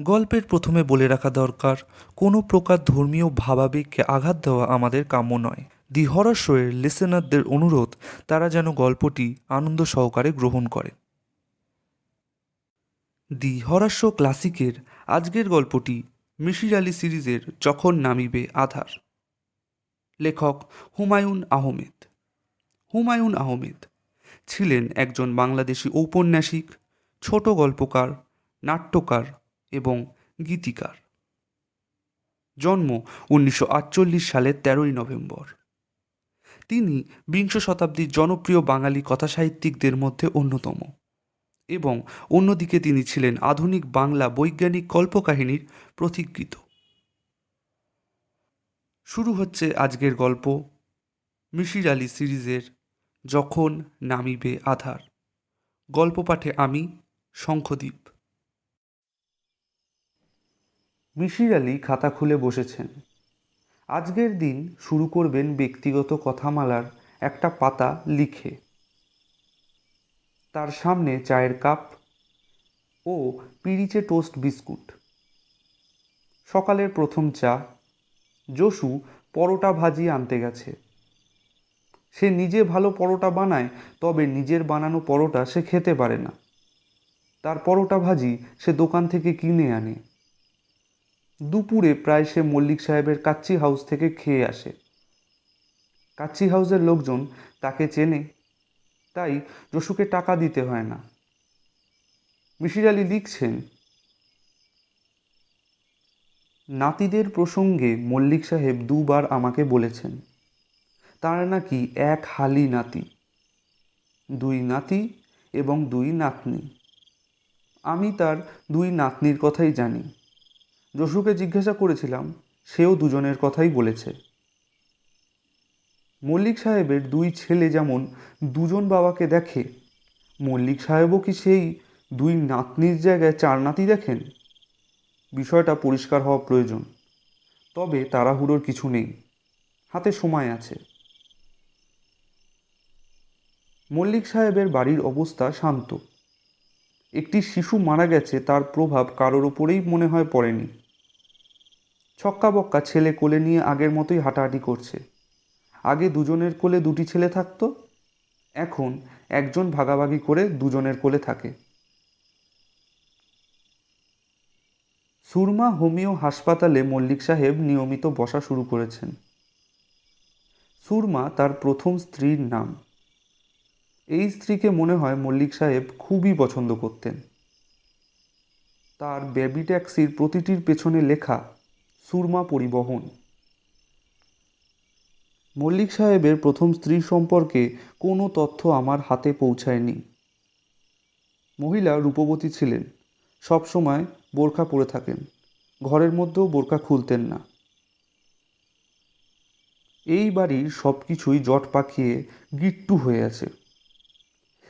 গল্পের প্রথমে বলে রাখা দরকার, কোনো প্রকার ধর্মীয় ভাবাবেগকে আঘাত দেওয়া আমাদের কাম্য নয়। দি হরর লিসেনারদের অনুরোধ, তারা যেন গল্পটি আনন্দ সহকারে গ্রহণ করে। দি হরর ক্লাসিকের আজকের গল্পটি মিশির আলী সিরিজের যখন নামিবে আধার। লেখক হুমায়ুন আহমেদ। হুমায়ুন আহমেদ ছিলেন একজন বাংলাদেশি ঔপন্যাসিক, ছোট গল্পকার, নাট্যকার এবং গীতিকার। জন্ম উনিশশো আটচল্লিশ সালের তেরোই নভেম্বর। তিনি বিংশ শতাব্দীর জনপ্রিয় বাঙালি কথাসাহিত্যিকদের মধ্যে অন্যতম এবং অন্যদিকে তিনি ছিলেন আধুনিক বাংলা বৈজ্ঞানিক কল্পকাহিনীর প্রতীকৃত। শুরু হচ্ছে আজকের গল্প মিশির আলী সিরিজের যখন নামিবে আধার। গল্প পাঠে আমি শঙ্খদ্বীপ মিশির আলী খাতা খুলে বসেছেন। আজকের দিন শুরু করবেন ব্যক্তিগত কথামালার একটা পাতা লিখে। তার সামনে চায়ের কাপ ও পিরিচে টোস্ট বিস্কুট। সকালের প্রথম চা। জসু পরোটা ভাজি আনতে গেছে। সে নিজে ভালো পরোটা বানায়, তবে নিজের বানানো পরোটা সে খেতে পারে না। তার পরোটা ভাজি সে দোকান থেকে কিনে আনে। দুপুরে প্রায় সে মল্লিক সাহেবের কাচ্চি হাউস থেকে খেয়ে আসে। কাচ্চি হাউসের লোকজন তাকে চেনে, তাই জসুকে টাকা দিতে হয় না। মিশির আলী লিখছেন, নাতিদের প্রসঙ্গে মল্লিক সাহেব দুবার আমাকে বলেছেন, তার নাকি এক হালি নাতি, দুই নাতি এবং দুই নাতনি। আমি তার দুই নাতনির কথাই জানি। জসুকে জিজ্ঞাসা করেছিলাম, সেও দুজনের কথাই বলেছে। মল্লিক সাহেবের দুই ছেলে যেমন দুজন বাবাকে দেখে, মল্লিক সাহেবও কি সেই দুই নাতনির জায়গায় চার নাতি দেখেন? বিষয়টা পরিষ্কার হওয়া প্রয়োজন, তবে তাড়াহুড়োর কিছু নেই, হাতে সময় আছে। মল্লিক সাহেবের বাড়ির অবস্থা শান্ত। একটি শিশু মারা গেছে, তার প্রভাব কারোর ওপরেই মনে হয় পড়েনি। ছক্কা বক্কা ছেলে কোলে নিয়ে আগের মতোই হাঁটাহাঁটি করছে। আগে দুজনের কোলে দুটি ছেলে থাকতো, এখন একজন ভাগাভাগি করে দুজনের কোলে থাকে। সুরমা হোমিও হাসপাতালে মল্লিক সাহেব নিয়মিত বসা শুরু করেছেন। সুরমা তার প্রথম স্ত্রীর নাম। এই স্ত্রীকে মনে হয় মল্লিক সাহেব খুবই পছন্দ করতেন। তার বেবি ট্যাক্সির প্রতিটির পেছনে লেখা সুরমা পরিবহন। মল্লিক সাহেবের প্রথম স্ত্রী সম্পর্কে কোনো তথ্য আমার হাতে পৌঁছায়নি। মহিলা রূপবতী ছিলেন। সব সময় বোরখা পরে থাকেন। ঘরের মধ্যেও বোরখা খুলতেন না। এই বাড়ির সব কিছুই জট পাকিয়ে গিট্টু হয়ে আছে।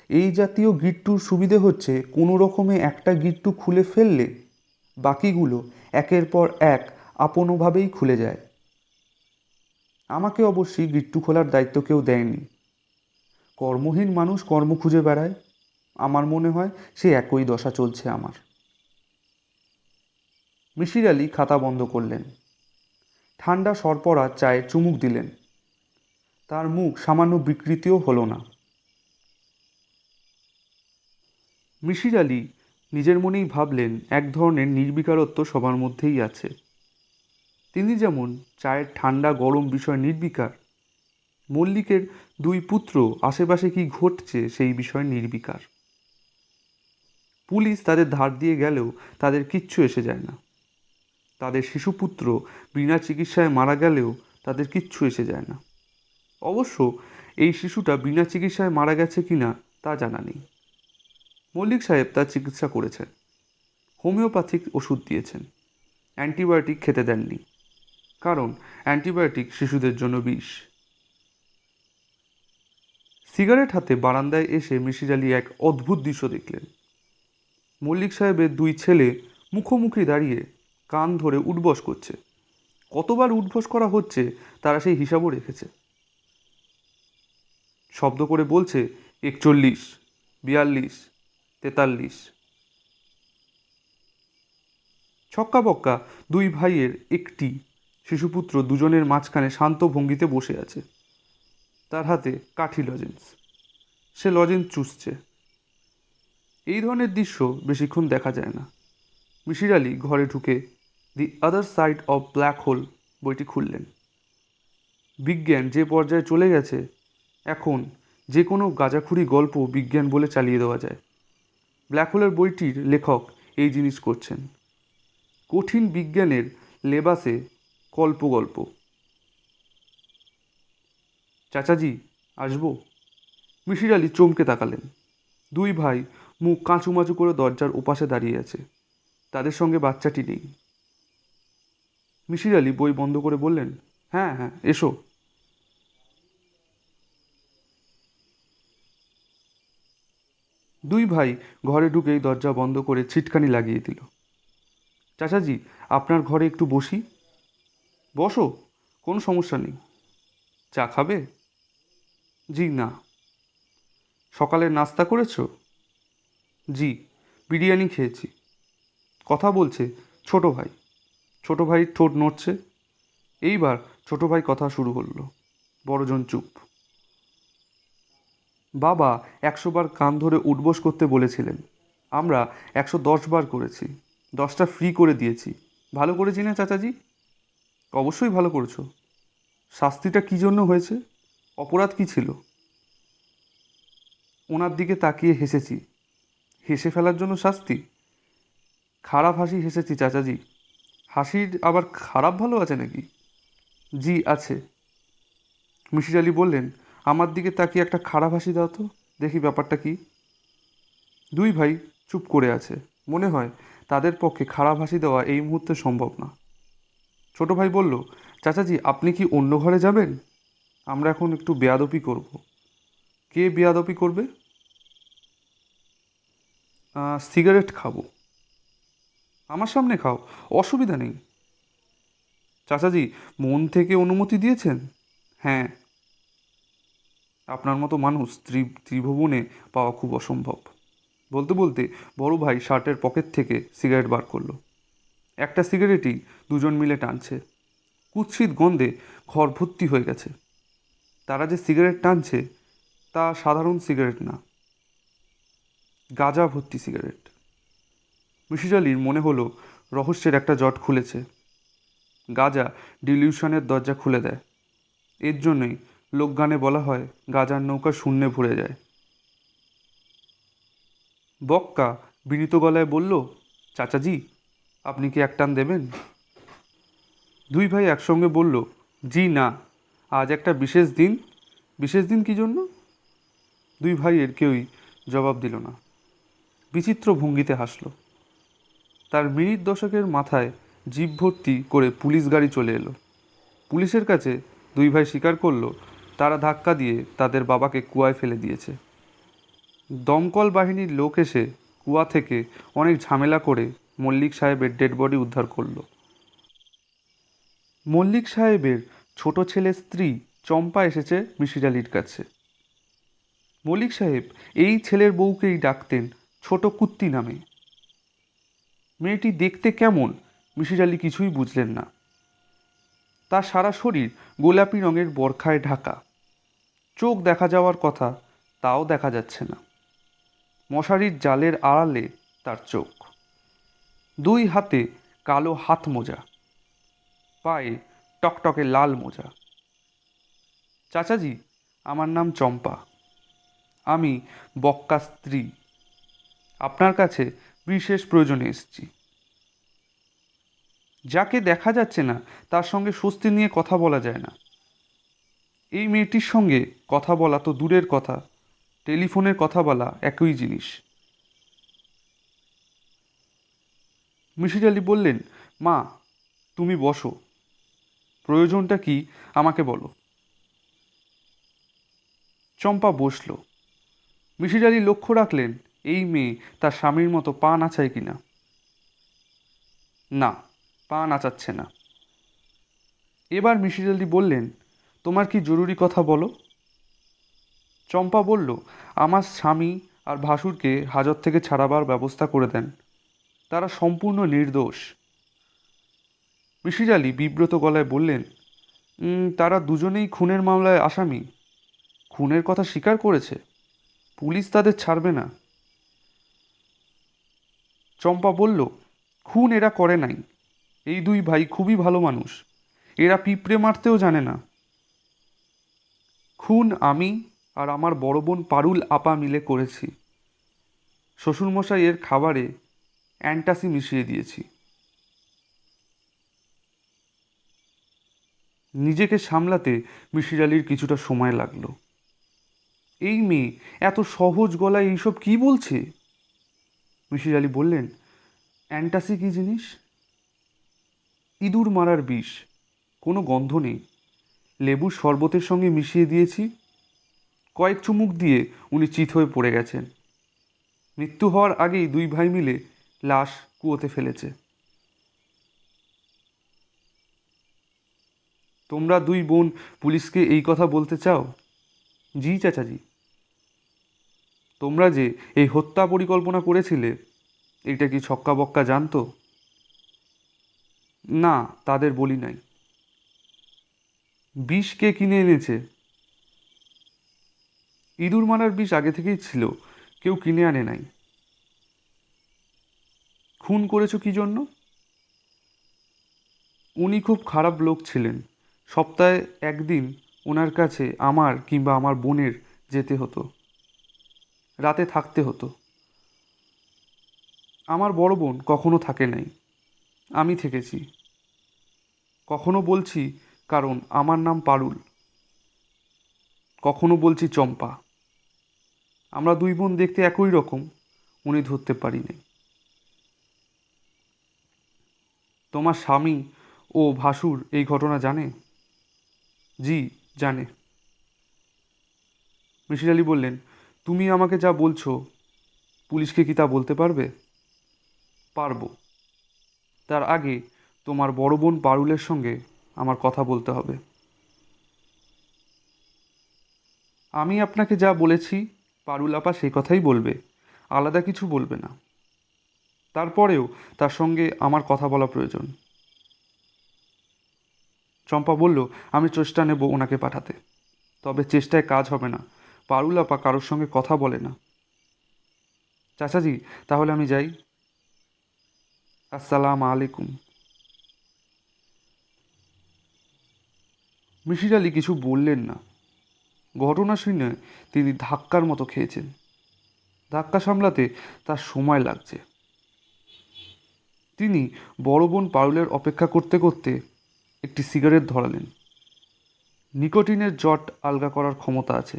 এই জাতীয় গিট্টুর সুবিধে হচ্ছে কোনো রকমে একটা গিট্টু খুলে ফেললে বাকিগুলো একের পর এক আপনোভাবেই খুলে যায়। আমাকে অবশ্যই গিট্টু খোলার দায়িত্ব কেউ দেয়নি। কর্মহীন মানুষ কর্ম খুঁজে বেড়ায়। আমার মনে হয় সে একই দশা চলছে আমার। মিশির আলী খাতা বন্ধ করলেন। ঠান্ডা সরপরা চায়ে চুমুক দিলেন। তার মুখ সামান্য বিকৃতিও হলো না। মিশির আলী নিজের মনেই ভাবলেন, এক ধরনের নির্বিকারত্ব সবার মধ্যেই আছে। তিনি যেমন চায়ের ঠান্ডা গরম বিষয় নির্বিকার, মল্লিকের দুই পুত্র আশেপাশে কি ঘটছে সেই বিষয়ে নির্বিকার। পুলিশ তাদের ধার দিয়ে গেলেও তাদের কিচ্ছু এসে যায় না। তাদের শিশুপুত্র বিনা চিকিৎসায় মারা গেলেও তাদের কিচ্ছু এসে যায় না। অবশ্য এই শিশুটা বিনা চিকিৎসায় মারা গেছে কি না তা জানা নেই। মল্লিক সাহেব তার চিকিৎসা করেছেন। হোমিওপ্যাথিক ওষুধ দিয়েছেন। অ্যান্টিবায়োটিক খেতে দেননি। কারণ অ্যান্টিবায়োটিক শিশুদের জন্য বিষ। সিগারেট হাতে বারান্দায় এসে মিশির আলী এক অদ্ভুত দৃশ্য দেখলেন। মল্লিক সাহেবের দুই ছেলে মুখোমুখি দাঁড়িয়ে কান ধরে উঠবস করছে। কতবার উঠবস করা হচ্ছে তারা সেই হিসাবও রেখেছে। শব্দ করে বলছে, একচল্লিশ, বিয়াল্লিশ, তেতাল্লিশ। ছক্কা বক্কা দুই ভাইয়ের একটি শিশুপুত্র দুজনের মাঝখানে শান্ত ভঙ্গিতে বসে আছে। তার হাতে কাঠি লজেন্স সে লজেন্স চুষছে। এই ধরনের দৃশ্য বেশিক্ষণ দেখা যায় না। মিশির আলী ঘরে ঢুকে the other side of black hole বইটি খুললেন। বিজ্ঞান যে পর্যায়ে চলে গেছে, এখন যে কোনো গাঁজাখুরি গল্প বিজ্ঞান বলে চালিয়ে দেওয়া যায়। ব্ল্যাক হোলের বইটির লেখক এই জিনিস করছেন। কঠিন বিজ্ঞানের লেবাসে কল্প গল্প। চাচাজি, আসব? মিশির আলী চমকে তাকালেন। দুই ভাই মুখ কাঁচুমাচু করে দরজার ওপাশে দাঁড়িয়ে আছে। তাদের সঙ্গে বাচ্চাটি নেই। মিশির আলী বই বন্ধ করে বললেন হ্যাঁ হ্যাঁ এসো। দুই ভাই ঘরে ঢুকেই দরজা বন্ধ করে ছিটকানি লাগিয়ে দিল। চাচাজি, আপনার ঘরে একটু বসি? বসো, কোনো সমস্যা নেই। চা খাবে? জি, না। সকালে নাস্তা করেছ? জি, বিরিয়ানি খেয়েছি। কথা বলছে ছোট ভাই। ছোট ভাই ঠোঁট নড়ছে। এইবার ছোট ভাই কথা শুরু হলো বড়জন চুপ। বাবা একশো বার কান ধরে উঠবোস করতে বলেছিলেন। আমরা একশো দশ বার করেছি। দশটা ফ্রি করে দিয়েছি। ভালো করেছি না চাচাজি? অবশ্যই ভালো করেছ। শাস্তিটা কী জন্য হয়েছে? অপরাধ কী ছিল? ওনার দিকে তাকিয়ে হেসেছি। হেসে ফেলার জন্য শাস্তি? খারাপ হাসি হেসেছি, চাচাজি। হাসির আবার খারাপ ভালো আছে নাকি? জি, আছে। মিশির আলী বললেন, আমার দিকে তাকিয়ে একটা খারাপ হাসি দাও তো, দেখি ব্যাপারটা কি। দুই ভাই চুপ করে আছে। মনে হয় তাদের পক্ষে খারাপ হাসি দেওয়া এই মুহূর্তে সম্ভব না। ছোট ভাই বলল, চাচাজি, আপনি কি অন্য ঘরে যাবেন? আমরা এখন একটু বেয়াদপি করব। কে বেয়াদপি করবে? সিগারেট খাব। আমার সামনে খাও, অসুবিধা নেই। চাচাজি, মন থেকে অনুমতি দিয়েছেন? হ্যাঁ। আপনার মতো মানুষ ত্রি, ত্রিভুবনে পাওয়া খুব অসম্ভব। বলতে বলতে বড় ভাই শার্টের পকেট থেকে সিগারেট বার করল। একটা সিগারেটই দুজন মিলে টানছে। কুৎসিত গন্ধে ঘর ভর্তি হয়ে গেছে। তারা যে সিগারেট টানছে, তা সাধারণ সিগারেট না। গাঁজা ভর্তি সিগারেট। মিশির আলীর মনে হলো রহস্যের একটা জট খুলেছে। গাজা ডিলিউশনের দরজা খুলে দেয়। এর জন্যই লোকগানে বলা হয় গাজার নৌকা শূন্যে ভরে যায়। বক্কা বিনীত গলায় বলল, চাচাজি, আপনি কি এক টান দেবেন? দুই ভাই একসঙ্গে বলল, জি, না। আজ একটা বিশেষ দিন। বিশেষ দিন কি জন্য? দুই ভাইয়ের কেউই জবাব দিল না। বিচিত্র ভঙ্গিতে হাসল। তার মিনিট দশকের মাথায় জিভ ভর্তি করে পুলিশ গাড়ি চলে এলো। পুলিশের কাছে দুই ভাই স্বীকার করল, তারা ধাক্কা দিয়ে তাদের বাবাকে কুয়ায় ফেলে দিয়েছে। দমকল বাহিনীর লোক এসে কুয়া থেকে অনেক ঝামেলা করে মল্লিক সাহেবের ডেড বডি উদ্ধার করল। মল্লিক সাহেবের ছোট ছেলে স্ত্রী চম্পা এসেছে মিশির আলীর কাছে। মল্লিক সাহেব এই ছেলের বউকেই ডাকতেন ছোট কুত্তি নামে। মেয়েটি দেখতে কেমন মিশির আলী কিছুই বুঝলেন না। তার সারা শরীর গোলাপি রঙের বরখায় ঢাকা। চোখ দেখা যাওয়ার কথা তাও দেখা যাচ্ছে না। মশারির জালের আড়ালে তার চোখ। দুই হাতে কালো হাত মোজা পায়ে টকটকে লাল মোজা। চাচাজি, আমার নাম চম্পা। আমি বক্কা স্ত্রী। আপনার কাছে বিশেষ প্রয়োজনে এসেছি। যাকে দেখা যাচ্ছে না, তার সঙ্গে স্বস্তি নিয়ে কথা বলা যায় না। এই মেয়েটির সঙ্গে কথা বলা তো দূরের কথা, টেলিফোনের কথা বলা একই জিনিস। মিশির আলী বললেন, মা, তুমি বসো। প্রয়োজনটা কি? আমাকে বলো। চম্পা বসল। মিশির আলী লক্ষ্য রাখলেন, এই মেয়ে তার স্বামীর মতো পা নাচায় কিনা। না, পা নাচাচ্ছে না। এবার মিশির আলী বললেন, তোমার কি জরুরি কথা বলো? চম্পা বলল, আমার স্বামী আর ভাসুরকে হাজত থেকে ছাড়াবার ব্যবস্থা করে দেন। তারা সম্পূর্ণ নির্দোষ। মিশির আলী বিব্রত গলায় বললেন তারা দুজনেই খুনের মামলায় আসামি। খুনের কথা স্বীকার করেছে। পুলিশ তাদের ছাড়বে না। চম্পা বলল, খুন এরা করে নাই। এই দুই ভাই খুবই ভালো মানুষ। এরা পিঁপড়ে মারতেও জানে না। খুন আমি আর আমার বড় বোন পারুল আপা মিলে করেছি। শ্বশুরমশাই এর খাবারে অ্যান্টাসি মিশিয়ে দিয়েছি। নিজেকে সামলাতে মিশির আলির কিছুটা সময় লাগল। এই মেয়ে এত সহজ গলায় এইসব কি বলছে? মিশির আলি বললেন, অ্যান্টাসি কি জিনিস? ইঁদুর মারার বিষ। কোনো গন্ধ নেই। লেবুর শরবতের সঙ্গে মিশিয়ে দিয়েছি। কয়েক চুমুক দিয়ে উনি চিত হয়ে পড়ে গেছেন। মৃত্যু হওয়ার আগেই দুই ভাই মিলে লাশ কুয়োতে ফেলেছে। তোমরা দুই বোন পুলিশকে এই কথা বলতে চাও? জি, চাচাজি। তোমরা যে এই হত্যা পরিকল্পনা করেছিলে, এটা কি ছক্কা বক্কা জানতো? না, তাদের বলি নাই। বিষ কে কিনে এনেছে? ইঁদুর মারার বিষ আগে থেকেই ছিল, কেউ কিনে আনে নাই। খুন করেছ কি জন্য? উনি খুব খারাপ লোক ছিলেন। সপ্তাহে একদিন ওনার কাছে আমার কিংবা আমার বোনের যেতে হতো। রাতে থাকতে হতো। আমার বড় বোন কখনো থাকে নাই। আমি থেকেছি। কখনো বলছি, কারণ আমার নাম পারুল। কখনো বলছি, চম্পা। আমরা দুই বোন দেখতে একই রকম, উনি ধরতে পারিনি তোমার স্বামী ও ভাসুর এই ঘটনা জানে? জি, জানে। মিশির আলী বললেন, তুমি আমাকে যা বলছো, পুলিশকে কি তা বলতে পারবে? পারব। তার আগে তোমার বড় বোন পারুলের সঙ্গে আমার কথা বলতে হবে। আমি আপনাকে যা বলেছি পারুল আপা সেই কথাই বলবে, আলাদা কিছু বলবে না। তারপরেও তার সঙ্গে আমার কথা বলা প্রয়োজন। চম্পা বলল, আমি চেষ্টা নেব ওনাকে পাঠাতে। তবে চেষ্টায় কাজ হবে না। পারুল আপা কারোর সঙ্গে কথা বলে না। চাচাজি, তাহলে আমি যাই। আসসালাম আলাইকুম। মিশির আলী কিছু বললেন না। ঘটনা শুনে তিনি ধাক্কার মতো খেয়েছেন। ধাক্কা সামলাতে তার সময় লাগছে। তিনি বড় বোন পারুলের অপেক্ষা করতে করতে একটি সিগারেট ধরালেন। নিকোটিনের জট আলগা করার ক্ষমতা আছে।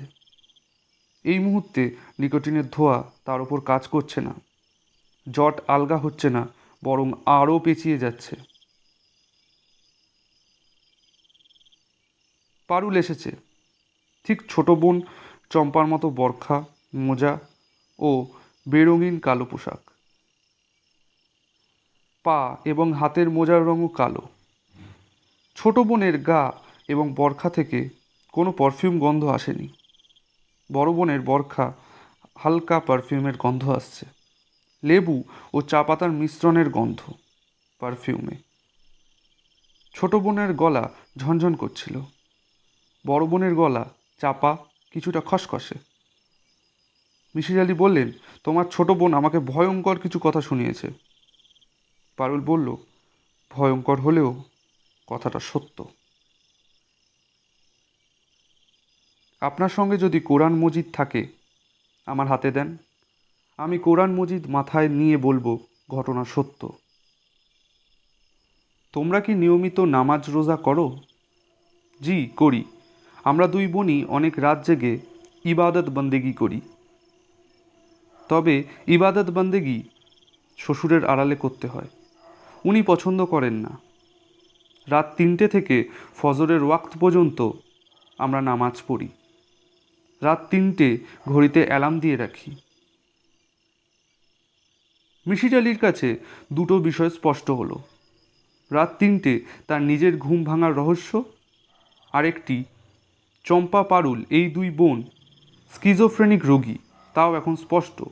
এই মুহূর্তে নিকোটিনের ধোয়া তার ওপর কাজ করছে না। জট আলগা হচ্ছে না, বরং আরও পেঁচিয়ে যাচ্ছে। পারুল এসেছে। ঠিক ছোট বোন, চম্পার মতো বরখা, মোজা ও বেরঙিন কালো পোশাক। পা এবং হাতের মোজার রঙও কালো। ছোট বোনের গা এবং বরখা থেকে কোনো পারফিউম গন্ধ আসেনি। বড় বোনের বরখা হালকা পারফিউমের গন্ধ আসছে। লেবু ও চা পাতার মিশ্রণের গন্ধ পারফিউমে ছোট বোনের গলা ঝনঝন করছিল। বড় বোনের গলা চাপা, কিছুটা খসখসে। মিশির আলী বললেন, তোমার ছোট বোন আমাকে ভয়ঙ্কর কিছু কথা শুনিয়েছে। পারুল বলল, ভয়ঙ্কর হলেও কথাটা সত্য। আপনার সঙ্গে যদি কোরআন মজিদ থাকে, আমার হাতে দেন। আমি কোরআন মজিদ মাথায় নিয়ে বলব, ঘটনা সত্য। তোমরা কি নিয়মিত নামাজ রোজা করো? জি, করি। আমরা দুই বোনই অনেক রাত জেগে ইবাদত বন্দেগি করি। তবে ইবাদত বন্দেগি শ্বশুরের আড়ালে করতে হয়। উনি পছন্দ করেন না। রাত তিনটে থেকে ফজরের ওয়াক্ত পর্যন্ত আমরা নামাজ পড়ি। রাত তিনটে ঘড়িতে অ্যালার্ম দিয়ে রাখি। মিশির আলীর কাছে দুটো বিষয় স্পষ্ট হলো। রাত তিনটে তার নিজের ঘুম ভাঙার রহস্য, আরেকটি, চম্পা পারুল, এই দুই বোন স্কিজোফ্রেনিক রোগী, তাও এখন স্পষ্ট।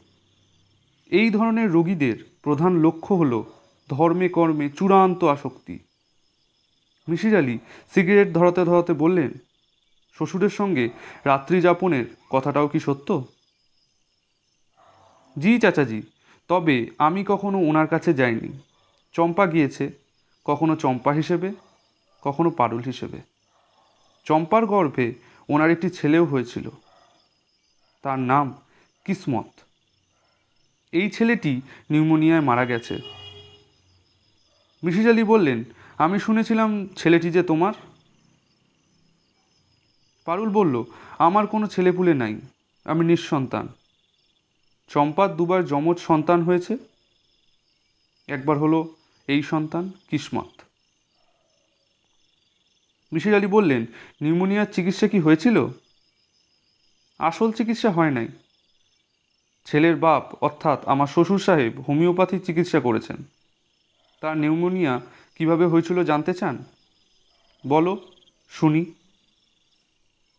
এই ধরনের রোগীদের প্রধান লক্ষ্য হল ধর্মে কর্মে চূড়ান্ত আসক্তি। মিসির আলি সিগারেট ধরাতে ধরাতে বললেন, শ্বশুরের সঙ্গে রাত্রি যাপনের কথাটাও কি সত্য? জি চাচাজি, তবে আমি কখনো ওনার কাছে যাইনি। চম্পা গিয়েছে, কখনো চম্পা হিসেবে, কখনো পারুল হিসেবে। চম্পার গর্ভে ওনার একটি ছেলেও হয়েছিল। তার নাম কিসমত। এই ছেলেটি নিউমোনিয়ায় মারা গেছে। মিসির আলি বললেন আমি শুনেছিলাম ছেলেটি যে তোমার? পারুল বলল, আমার কোনো ছেলেপুলে নাই, আমি নিঃসন্তান। চম্পার দুবার যমজ সন্তান হয়েছে? একবার হলো এই সন্তান, কিসমত। মিসির আলি বললেন, নিউমোনিয়ার চিকিৎসা কি হয়েছিল? আসল চিকিৎসা হয় নাই। ছেলের বাপ, অর্থাৎ আমার শ্বশুর সাহেব হোমিওপ্যাথির চিকিৎসা করেছেন। তার নিউমোনিয়া কীভাবে হয়েছিল জানতে চান? বলো, শুনি।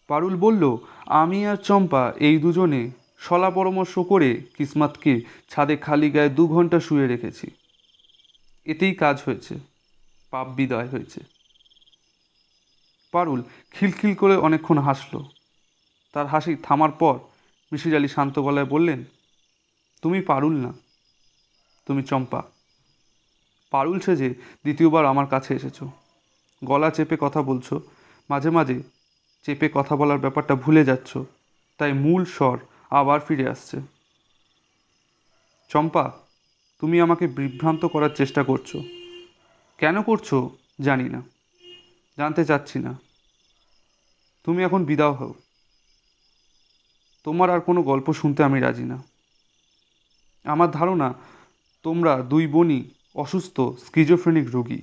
পারুল বলল, আমি আর চম্পা এই দুজনে সলা পরামর্শ করে কিসমাতকে ছাদে খালি গায়ে দু ঘণ্টা শুয়ে রেখেছি। এতেই কাজ হয়েছে, পাপ বিদায় হয়েছে। পারুল খিলখিল করে অনেকক্ষণ হাসল। তার হাসি থামার পর মিসির আলি শান্ত গলায় বললেন, তুমি পারুল না, তুমি চম্পা। পারুল সেজে দ্বিতীয়বার আমার কাছে এসেছ। গলা চেপে কথা বলছো। মাঝে মাঝে চেপে কথা বলার ব্যাপারটা ভুলে যাচ্ছ। তাই মূল স্বর আবার ফিরে আসছে। চম্পা, তুমি আমাকে বিভ্রান্ত করার চেষ্টা করছ। কেন করছ জানি না। জানতে চাচ্ছি না। তুমি এখন বিদাও হও। তোমার আর কোনো গল্প শুনতে আমি রাজি না। আমার ধারণা, তোমরা দুই বোনই অসুস্থ স্কিজোফ্রেনিক রোগী।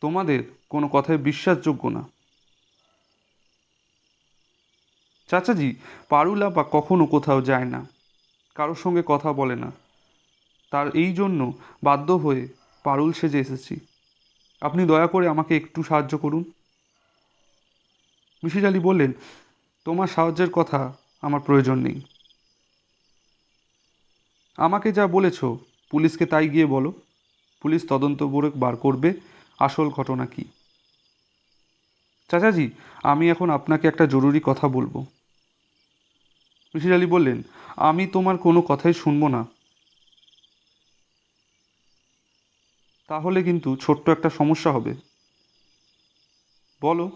তোমাদের কোনো কথায় বিশ্বাসযোগ্য না। চাচাজি, পারুলা বা কখনো কোথাও যায় না। কারোর সঙ্গে কথা বলে না। তার এই জন্য বাধ্য হয়ে পারুল সেজে এসেছি। আপনি দয়া করে আমাকে একটু সাহায্য করুন। মিসির আলী বললেন, তোমার সাহায্যের কথা আমার প্রয়োজন নেই। আমাকে যা বলেছ পুলিশকে তাই গিয়ে বলো। পুলিশ তদন্ত করে বার করবে। আসল ঘটনা কি? চাচাজি, আমি এখন আপনাকে একটা জরুরি কথা বলব। মিসির আলী বললেন, আমি তোমার কোনো কথাই শুনব না। তাহলে কিন্তু ছোট্ট একটা সমস্যা হবে। বলো,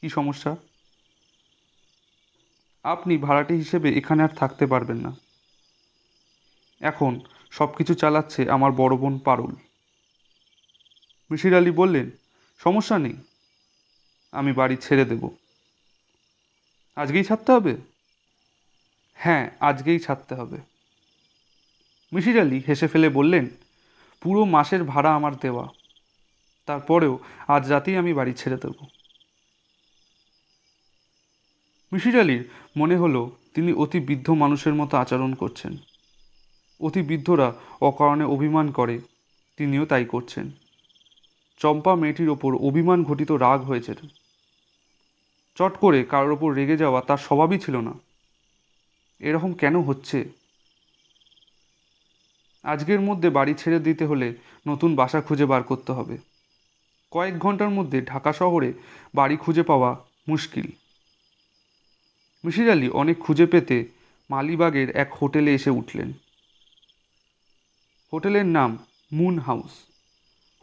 কি সমস্যা? আপনি ভাড়াটে হিসেবে এখানে আর থাকতে পারবেন না। এখন সব কিছু চালাচ্ছে আমার বড় বোন পারুল। মিশির আলী বললেন, সমস্যা নেই, আমি বাড়ি ছেড়ে দেব। আজকেই ছাড়তে হবে? হ্যাঁ আজকেই ছাড়তে হবে। মিশির আলী হেসে ফেলে বললেন, পুরো মাসের ভাড়া আমার দেওয়া। তারপরেও আজ রাতেই আমি বাড়ি ছেড়ে দেব। মিশির আলীর মনে হলো, তিনি অতি বৃদ্ধ মানুষের মতো আচরণ করছেন। অতি বৃদ্ধরা অকারণে অভিমান করে, তিনিও তাই করছেন। চম্পা মেয়েটির ওপর অভিমান ঘটিত রাগ হয়েছে। চট করে কারোর ওপর রেগে যাওয়া তার স্বভাবই ছিল না। এরকম কেন হচ্ছে? আজকের মধ্যে বাড়ি ছেড়ে দিতে হলে নতুন বাসা খুঁজে বার করতে হবে। কয়েক ঘণ্টার মধ্যে ঢাকা শহরে বাড়ি খুঁজে পাওয়া মুশকিল। মিশির আলী অনেক খুঁজে পেতে মালিবাগের এক হোটেলে এসে উঠলেন। হোটেলের নাম মুন হাউস।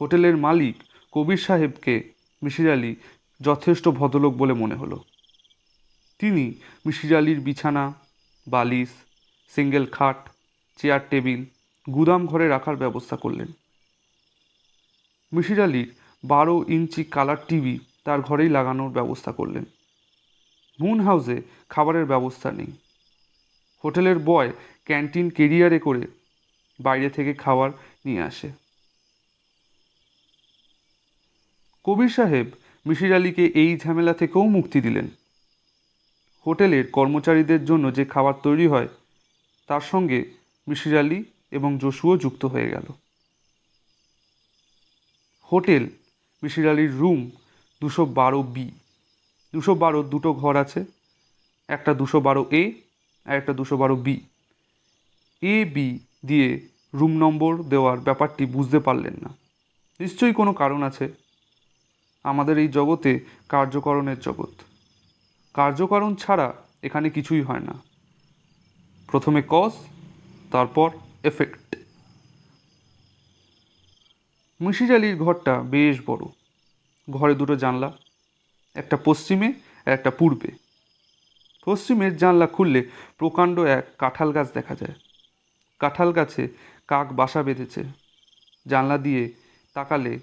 হোটেলের মালিক কবির সাহেবকে মিসির আলী যথেষ্ট ভদ্রলোক বলে মনে হলো। তিনি মিসির আলীর বিছানা, বালিশ, সিঙ্গেল খাট, চেয়ার টেবিল, গুদাম ঘরে রাখার ব্যবস্থা করলেন। মিসির আলীর বারো ইঞ্চি কালার টিভি তার ঘরেই লাগানোর ব্যবস্থা করলেন। মুন হাউসে খাবারের ব্যবস্থা নেই। হোটেলের বয় ক্যান্টিন কেরিয়ারে করে বাইরে থেকে খাবার নিয়ে আসে। কবির সাহেব মিশির আলীকে এই ঝামেলা থেকেও মুক্তি দিলেন। হোটেলের কর্মচারীদের জন্য যে খাবার তৈরি হয়, তার সঙ্গে মিশির আলী এবং জসুও যুক্ত হয়ে গেল। হোটেল মিশির আলীর রুম দুশো বারো বি। দুশো বারো দুটো ঘর আছে, একটা দুশো বারো এ আর একটা দুশো বারো বি। এ, বি দিয়ে রুম নম্বর দেওয়ার ব্যাপারটি বুঝতে পারলেন না। নিশ্চয়ই কোনো কারণ আছে। আমাদের এই জগতে কার্যকরণের জগৎ। কার্যকরণ ছাড়া এখানে কিছুই হয় না। প্রথমে কজ তারপর এফেক্ট মিশির ঘরটা বেশ বড়। ঘরে দুটো জানলা, একটা পশ্চিমে একটা পূর্বে। পশ্চিমের জানলা খুললে প্রকাণ্ড এক কাঁঠাল গাছ দেখা যায়। কাঁঠাল গাছে কাক বাসা বেঁধেছে। জানলা দিয়ে তাকালে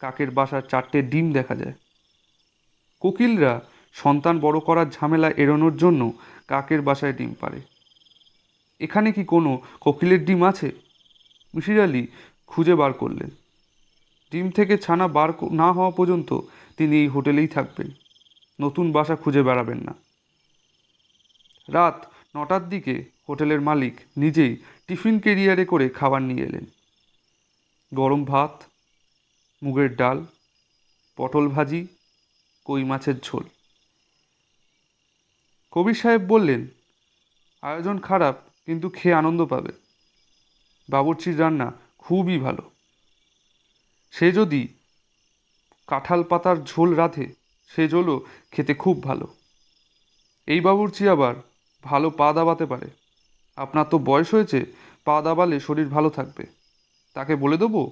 কাকের বাসার চারটে ডিম দেখা যায়। কোকিলরা সন্তান বড় করার ঝামেলা এড়োনোর জন্য কাকের বাসায় ডিম পারে এখানে কি কোনো কোকিলের ডিম আছে? মিশির আলি খুঁজে বার করলেন। ডিম থেকে ছানা বার না হওয়া পর্যন্ত তিনি এই হোটেলেই থাকবেন। নতুন বাসা খুঁজে বেড়াবেন না। রাত নটার দিকে হোটেলের মালিক নিজেই টিফিন কেরিয়ারে করে খাবার নিয়ে এলেন। গরম ভাত, মুগের ডাল, পটল ভাজি, কই মাছের ঝোল। কবির সাহেব বললেন, আয়োজন খারাপ, কিন্তু খেয়ে আনন্দ পাবে। বাবুর্চির রান্না খুবই ভালো। সে যদি কাঁঠাল পাতার ঝোল রাঁধে, সে ঝোলও খেতে খুব ভালো। এই বাবুর্চি আবার ভালো পা দাবাতে পারে। আপনার তো বয়স হয়েছে, পা দাবালে শরীর ভালো থাকবে। তাকে বলে দেবো,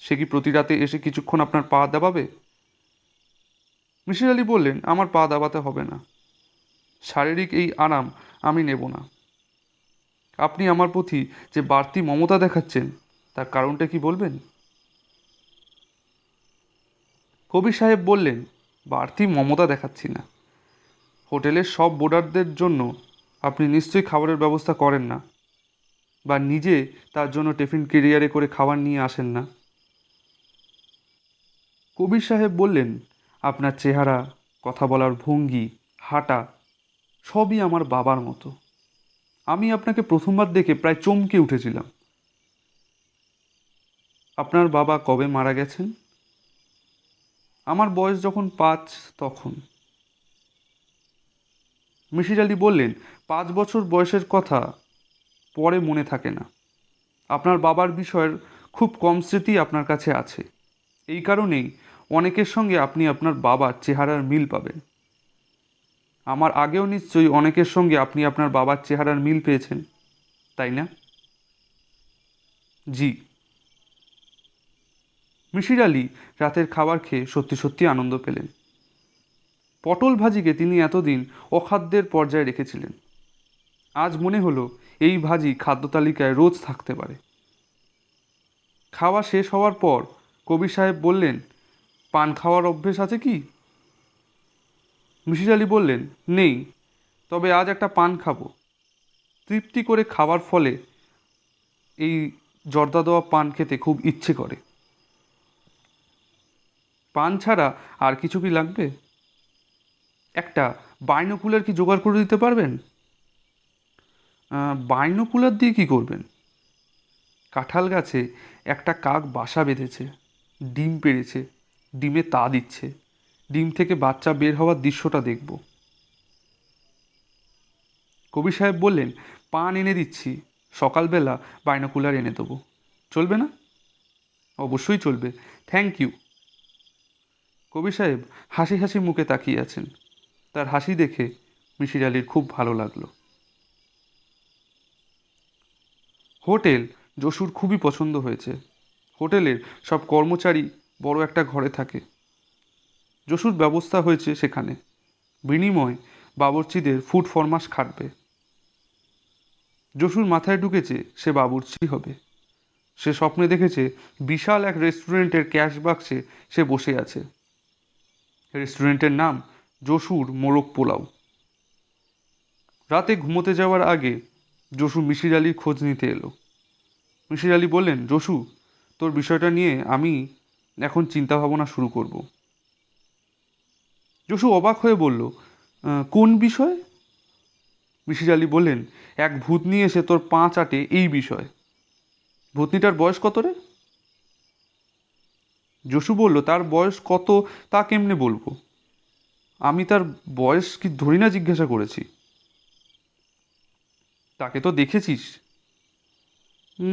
সে কি প্রতি রাতে এসে কিছুক্ষণ আপনার পা দাবাবে? মিশির আলি বললেন, আমার পা দাবাতে হবে না। শারীরিক এই আরাম আমি নেব না। আপনি আমার প্রতি যে বাড়তি মমতা দেখাচ্ছেন, তার কারণটা কি বলবেন? কবির সাহেব বললেন, বাড়তি মমতা দেখাচ্ছি না। হোটেলের সব বোর্ডারদের জন্য আপনি নিশ্চয়ই খাবারের ব্যবস্থা করেন না বা নিজে তার জন্য টিফিন কেরিয়ারে করে খাবার নিয়ে আসেন না। কবির সাহেব বললেন, আপনার চেহারা, কথা বলার ভঙ্গি, হাঁটা, সবই আমার বাবার মতো। আমি আপনাকে প্রথমবার দেখে প্রায় চমকে উঠেছিলাম। আপনার বাবা কবে মারা গেছেন? আমার বয়স যখন পাঁচ, তখন। মিশির আলী বললেন, পাঁচ বছর বয়সের কথা পরে মনে থাকে না। আপনার বাবার বিষয়ের খুব কম স্মৃতি আপনার কাছে আছে। এই কারণেই অনেকের সঙ্গে আপনি আপনার বাবার চেহারার মিল পাবেন। আমার আগেও নিশ্চয়ই অনেকের সঙ্গে আপনি আপনার বাবার চেহারার মিল পেয়েছেন, তাই না? জি। মিশির আলী রাতের খাবার খেয়ে সত্যি সত্যি আনন্দ পেলেন। পটল ভাজিকে তিনি এতদিন অখাদ্যের পর্যায়ে রেখেছিলেন। আজ মনে হলো এই ভাজি খাদ্য তালিকায় রোজ থাকতে পারে। খাওয়া শেষ হওয়ার পর কবি সাহেব বললেন, পান খাওয়ার অভ্যেস আছে কি? মিশির আলী বললেন, নেই, তবে আজ একটা পান খাব। তৃপ্তি করে খাওয়ার ফলে এই জর্দা দেওয়া পান খেতে খুব ইচ্ছে করে। পান ছাড়া আর কিছু কি লাগবে? একটা বাইনোকুলার কি জোগাড় করে দিতে পারবেন? বাইনোকুলার দিয়ে কি করবেন? কাঁঠাল গাছে একটা কাক বাসা বেঁধেছে, ডিম পেড়েছে, ডিমে তা দিচ্ছে, ডিম থেকে বাচ্চা বের হওয়ার দৃশ্যটা দেখব। কবি সাহেব বললেন, পান এনে দিচ্ছি, সকালবেলা বাইনোকুলার এনে দেবো। চলবে না? অবশ্যই চলবে। থ্যাংক ইউ কবি সাহেব হাসি হাসি মুখে তাকিয়ে আছেন। তার হাসি দেখে মিশির আলির খুব ভালো লাগল। হোটেল যশুর খুবই পছন্দ হয়েছে। হোটেলের সব কর্মচারী বড় একটা ঘরে থাকে। যশুর ব্যবস্থা হয়েছে সেখানে। বিনিময় বাবরচিদের ফুড ফরমাস খাটবে। যশুর মাথায় ঢুকেছে সে বাবুর্চি হবে। সে স্বপ্নে দেখেছে বিশাল এক রেস্টুরেন্টের ক্যাশ বাক্সে সে বসে আছে। রেস্টুরেন্টের নাম যশুর মোরগ পোলাও। রাতে ঘুমোতে যাওয়ার আগে যশু মিশির আলীর খোঁজ নিতে এলো। মিশির আলী বললেন, যশু, তোর বিষয়টা নিয়ে আমি এখন চিন্তা ভাবনা শুরু করব। যশু অবাক হয়ে বলল কোন বিষয়? মিশির আলী বললেন, এক ভূতনি এসে তোর পাঁচ আটে এই বিষয়। ভূতনিটার বয়স কত রে? যশু বলল, তার বয়স কত তা কেমনে বলব? আমি তার বয়স কি ধরি না জিজ্ঞাসা করেছি। তাকে তো দেখেছিস?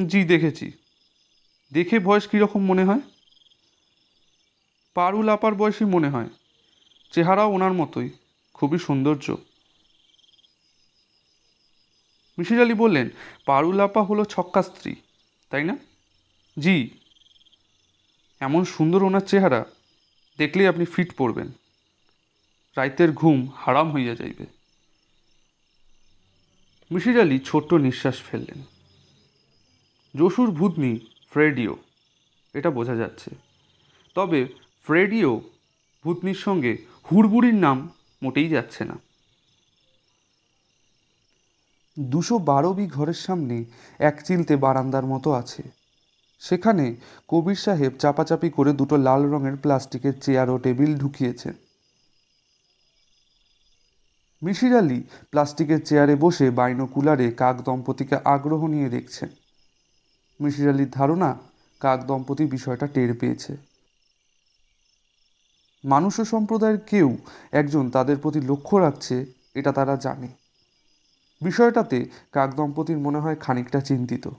জি, দেখেছি। দেখে বয়স কীরকম মনে হয়? পারুল আপার বয়সী মনে হয়। চেহারাও ওনার মতোই, খুবই সৌন্দর্য। মিসির আলি বললেন, পারুল আপা হলো ছক্কা স্ত্রী, তাই না? জি। এমন সুন্দর ওনার চেহারা, দেখলেই আপনি ফিট পড়বেন। রাইতের ঘুম হারাম হইয়া যাইবে। মিসির আলি ছোট্ট নিঃশ্বাস ফেললেন। যশুর ভূতনি ফ্রেডিও, এটা বোঝা যাচ্ছে। তবে ফ্রেডিও ভূতনির সঙ্গে হুড়বুড়ির নাম মোটেই যাচ্ছে না। দুশো বারো বি ঘরের সামনে এক চিলতে বারান্দার মতো আছে। সেখানে কবির সাহেব চাপাচাপি করে দুটো লাল রঙের প্লাস্টিকের চেয়ার ও টেবিল ঢুকিয়েছেন। মিশির আলী প্লাস্টিকের চেয়ারে বসে বাইনোকুলারে কাক দম্পতিকে আগ্রহ নিয়ে দেখছেন। মিশির আলীর ধারণা, কাক দম্পতি বিষয়টা টের পেয়েছে। মানুষ সম্প্রদায়ের কেউ একজন তাদের প্রতি লক্ষ্য রাখছে, এটা তারা জানে। বিষয়টাতে কাক দম্পতির মনে হয় খানিকটা চিন্তিত।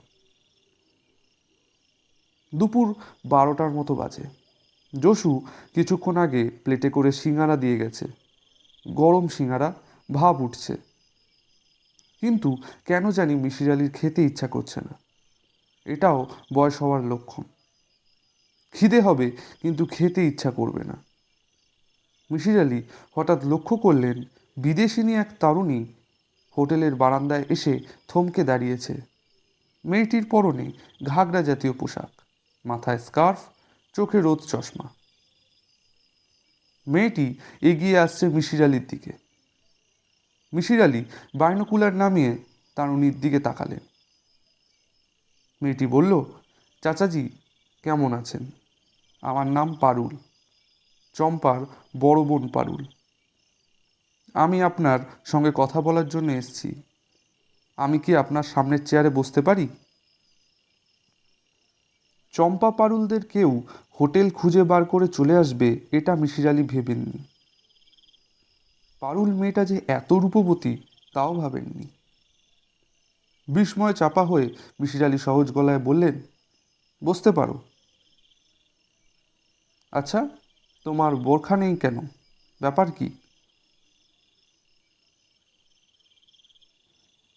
দুপুর বারোটার মতো বাজে। যশু কিছুক্ষণ আগে প্লেটে করে সিঙ্গারা দিয়ে গেছে। গরম সিঙ্গারা ভাব উঠছে। কিন্তু কেন জানি মিশির আলির খেতে ইচ্ছা করছে না। এটাও বয়স হওয়ার লক্ষণ। খিদে হবে, কিন্তু খেতে ইচ্ছা করবে না। মিশির আলি হঠাৎ লক্ষ্য করলেন, বিদেশিনী এক তরুণী হোটেলের বারান্দায় এসে থমকে দাঁড়িয়েছে। মেয়েটির পরনে ঘাগরা জাতীয় পোশাক, মাথায় স্কার্ফ, চোখে রোদ চশমা। মেয়েটি এগিয়ে আসছে মিশির আলির দিকে। মিশির আলি বাইনোকুলার নামিয়ে তারুণীর দিকে তাকালেন। মেয়েটি বলল, চাচাজি, কেমন আছেন? আমার নাম পারুল। চম্পার বড় বোন পারুল। আমি আপনার সঙ্গে কথা বলার জন্য এসেছি। আমি কি আপনার সামনের চেয়ারে বসতে পারি? চম্পা পারুলদের কেউ হোটেল খুঁজে বার করে চলে আসবে, এটা মিশির আলী ভেবেননি। পারুল মেয়েটা যে এত রূপবতী, তাও ভাবেননি। বিস্ময় চাপা হয়ে মিশির আলী সহজ গলায় বললেন, বসতে পারো। আচ্ছা তোমার বোরখা নেই কেন? ব্যাপার কি?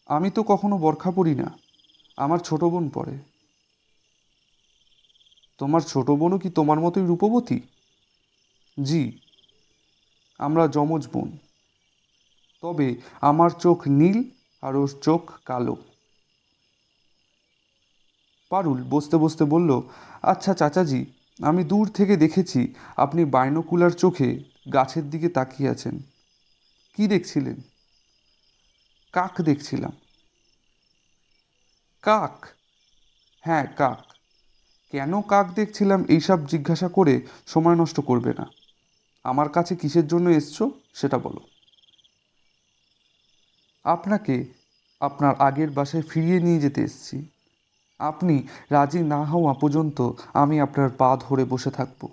আমি তো কখনো বরখা পড়ি না, আমার ছোট বোন পরে। তোমার ছোট বোনও কি তোমার মতোই রূপবতী? জি, আমরা যমজ বোন। তবে আমার চোখ নীল আর ওর চোখ কালো। পারুল বসতে বসতে বলল আচ্ছা চাচাজি, আমি দূর থেকে দেখেছি আপনি বাইনোকুলার চোখে গাছের দিকে তাকিয়ে আছেন। কি দেখছিলেন? কাক দেখছিলাম। কাক? হ্যাঁ কাক। কেন কাক দেখছিলাম এইসব জিজ্ঞাসা করে সময় নষ্ট করবে না? আমার কাছে কিসের জন্য এসছো সেটা বলো। আপনাকে আপনার আগের বাসায় ফিরিয়ে নিয়ে যেতে এসেছি। আপনি রাজি না হওয়া পর্যন্ত আমি আপনার পা ধরে বসে থাকব।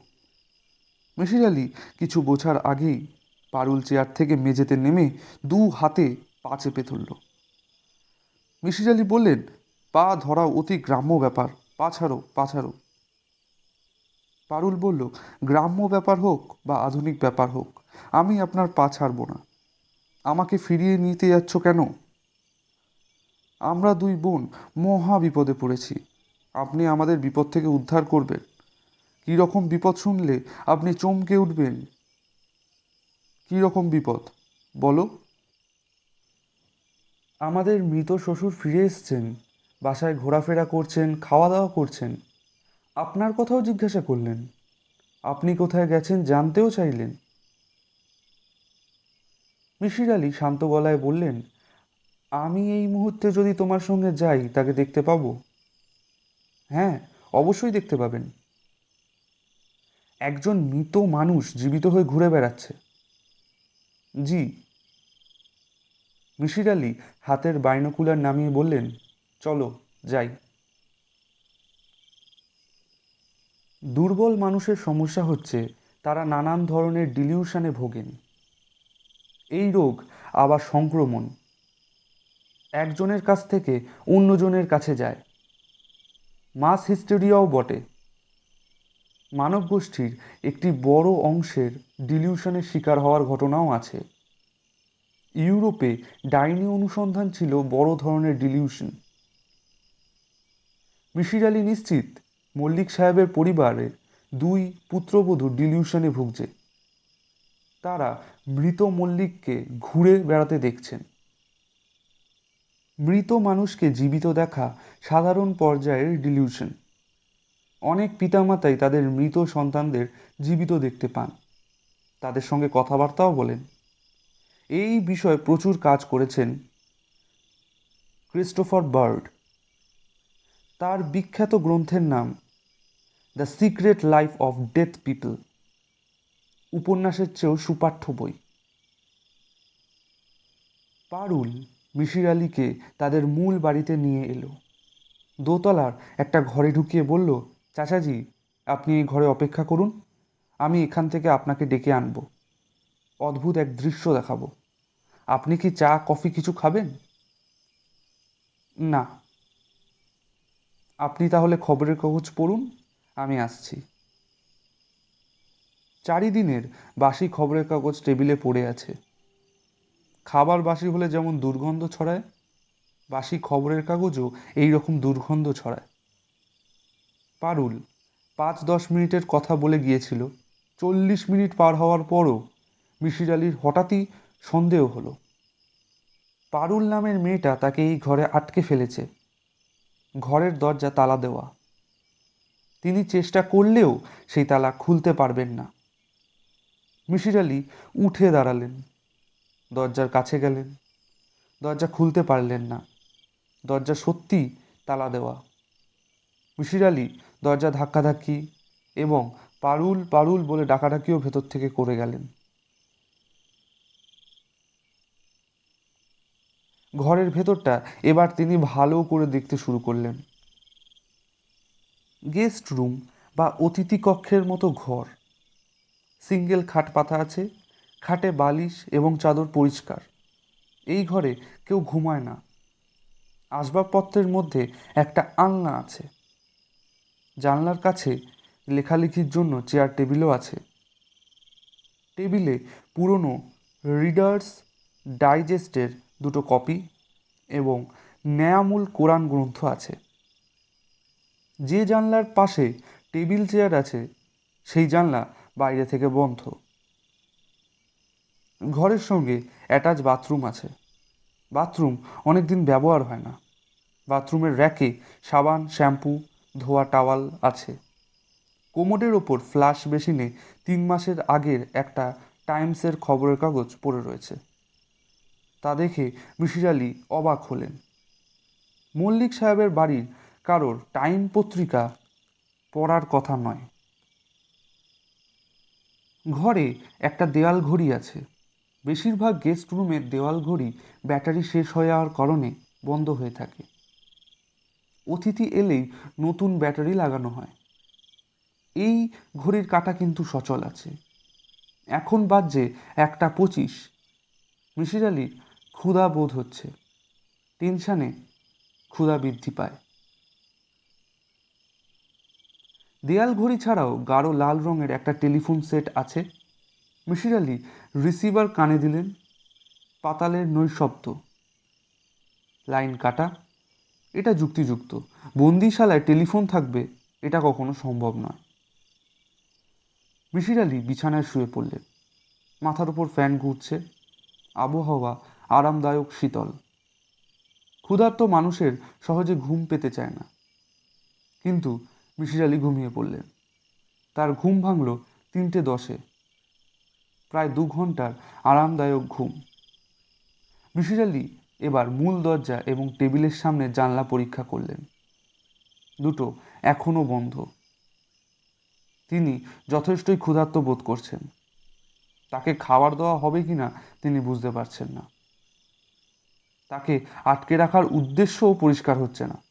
মিশির আলী কিছু বোঝার আগেই পারুল চেয়ার থেকে মেঝেতে নেমে দু হাতে পা চেপে ধরল। মিশির আলী বললেন, পা ধরা অতি গ্রাম্য ব্যাপার, পা ছাড়ো পা ছাড়ো। পারুল বলল, গ্রাম্য ব্যাপার হোক বা আধুনিক ব্যাপার হোক, আমি আপনার পা ছাড়ব না। আমাকে ফিরিয়ে নিতে যাচ্ছ কেন? আমরা দুই বোন মহা বিপদে পড়েছি। আপনি আমাদের বিপদ থেকে উদ্ধার করবেন। কী রকম বিপদ শুনলে আপনি চমকে উঠবেন? কী রকম বিপদ? বলো। আমাদের মৃত শ্বশুর ফিরে এসছেন। বাসায় ঘোরাফেরা করছেন খাওয়া দাওয়া করছেন। আপনার কথাও জিজ্ঞাসা করলেন। আপনি কোথায় গেছেন জানতেও চাইলেন। মিশির আলী শান্ত গলায় বললেন, আমি এই মুহূর্তে যদি তোমার সঙ্গে যাই, তাকে দেখতে পাবো? হ্যাঁ অবশ্যই দেখতে পাবেন। একজন মৃত মানুষ জীবিত হয়ে ঘুরে বেড়াচ্ছে। জি। মিশির আলী হাতের বাইনোকুলার নামিয়ে বললেন, চলো, যাই। দুর্বল মানুষের সমস্যা হচ্ছে, তারা নানান ধরনের ডিলিউশনে ভোগেন। এই রোগ আবার সংক্রমণ। একজনের কাছ থেকে অন্যজনের কাছে যায়। মাস হিস্টেরিয়াও বটে। মানব গোষ্ঠীর একটি বড় অংশের ডিলিউশনের শিকার হওয়ার ঘটনাও আছে। ইউরোপে ডাইনি অনুসন্ধান ছিল বড় ধরনের ডিলিউশন। মিশির আলী নিশ্চিত মল্লিক সাহেবের পরিবারের দুই পুত্রবধূ ডিলিউশনে ভুগছে। তারা মৃত মল্লিককে ঘুরে বেড়াতে দেখছেন। মৃত মানুষকে জীবিত দেখা সাধারণ পর্যায়ের ডিলিউশন অনেক পিতামাতাই তাদের মৃত সন্তানদের জীবিত দেখতে পান। তাদের সঙ্গে কথাবার্তাও বলেন। এই বিষয়ে প্রচুর কাজ করেছেন ক্রিস্টোফার বার্ড। তার বিখ্যাত গ্রন্থের নাম, the secret life of death people উপন্যাসের চেয়েও সুপাঠ্য বই। পারুল মিশির আলীকে তাদের মূল বাড়িতে নিয়ে এলো। দোতলার একটা ঘরে ঢুকিয়ে বলল, চাচাজি, আপনি এই ঘরে অপেক্ষা করুন, আমি এখান থেকে আপনাকে ডেকে আনব। অদ্ভুত এক দৃশ্য দেখাবো। আপনি কি চা, কফি কিছু খাবেন? না। আপনি তাহলে খবরের কাগজ পড়ুন, আমি আসছি। চারিদিনের বাসি খবরের কাগজ টেবিলে পড়ে আছে। খাবার বাসি হলে যেমন দুর্গন্ধ ছড়ায়, বাসি খবরের কাগজও এই রকম দুর্গন্ধ ছড়ায়। পারুল পাঁচ দশ মিনিটের কথা বলে গিয়েছিল। চল্লিশ মিনিট পার হওয়ার পরও মিশির আলীর হঠাৎই সন্দেহ হলো। পারুল নামের মেয়েটা তাকে এই ঘরে আটকে ফেলেছে। ঘরের দরজা তালা দেওয়া। তিনি চেষ্টা করলেও সেই তালা খুলতে পারবেন না। মিশির আলী উঠে দাঁড়ালেন। দরজার কাছে গেলেন। দরজা খুলতে পারলেন না। দরজা সত্যি তালা দেওয়া। মিশির আলী দরজা ধাক্কাধাক্কি এবং পারুল পারুল বলে ডাকাডাকিও ভেতর থেকে করে গেলেন। ঘরের ভেতরটা এবার তিনি ভালো করে দেখতে শুরু করলেন। গেস্ট রুম বা অতিথি কক্ষের মতো ঘর। সিঙ্গেল খাট পাতা আছে, খাটে বালিশ এবং চাদর পরিষ্কার। এই ঘরে কেউ ঘুমায় না। আসবাবপত্রের মধ্যে একটা আলনা আছে। জানলার কাছে লেখালেখির জন্য চেয়ার টেবিলও আছে। টেবিলে পুরনো রিডার্স ডাইজেস্টের দুটো কপি এবং ন্যায়ামূল কোরআন গ্রন্থ আছে। যে জানলার পাশে টেবিল চেয়ার আছে, সেই জানলা বাইরে থেকে বন্ধ। ঘরের সঙ্গে অ্যাটাচ বাথরুম আছে। বাথরুম অনেক দিন ব্যবহার হয় না। বাথরুমের র্যাকে সাবান শ্যাম্পু ধোয়া টাওয়াল আছে। কোমোডের ওপর ফ্লাশ বেসিনে তিন মাসের আগের একটা টাইমসের খবরের কাগজ পড়ে রয়েছে। তা দেখে মিশির আলী অবাক হলেন। মল্লিক সাহেবের বাড়ির কারোর টাইম পত্রিকা পড়ার কথা নয়। ঘরে একটা দেওয়াল ঘড়ি আছে। বেশিরভাগ গেস্ট রুমের দেওয়াল ঘড়ি ব্যাটারি শেষ হয়ে যাওয়ার কারণে বন্ধ হয়ে থাকে। অতিথি এলেই নতুন ব্যাটারি লাগানো হয়। এই ঘড়ির কাঁটা কিন্তু সচল আছে। এখন বাজছে একটা পঁচিশ। মিশির আলীর ক্ষুধা বোধ হচ্ছে। টেনশানে ক্ষুধা বৃদ্ধি পায়। দেয়াল ঘড়ি ছাড়াও গাঢ় লাল রঙের একটা টেলিফোন সেট আছে। মিশির আলী রিসিভার কানে দিলেন, পাতালের নৈশব্দ। লাইন কাটা, এটা যুক্তিযুক্ত। বন্দিশালায় টেলিফোন থাকবে, এটা কখনো সম্ভব নয়। মিশির আলী বিছানায় শুয়ে পড়লেন। মাথার উপর ফ্যান ঘুরছে, আবহাওয়া আরামদায়ক, শীতল। ক্ষুধার্ত মানুষের সহজে ঘুম পেতে চায় না। কিন্তু মিশির আলী ঘুমিয়ে পড়লেন। তার ঘুম ভাঙল তিনটে দশে। প্রায় দু ঘণ্টার আরামদায়ক ঘুম। মিসির আলী এবার মূল দরজা এবং টেবিলের সামনে জানলা পরীক্ষা করলেন। দুটো এখনও বন্ধ। তিনি যথেষ্টই ক্ষুধার্ত বোধ করছেন। তাকে খাবার দেওয়া হবে কি না তিনি বুঝতে পারছেন না। তাকে আটকে রাখার উদ্দেশ্যও পরিষ্কার হচ্ছে না।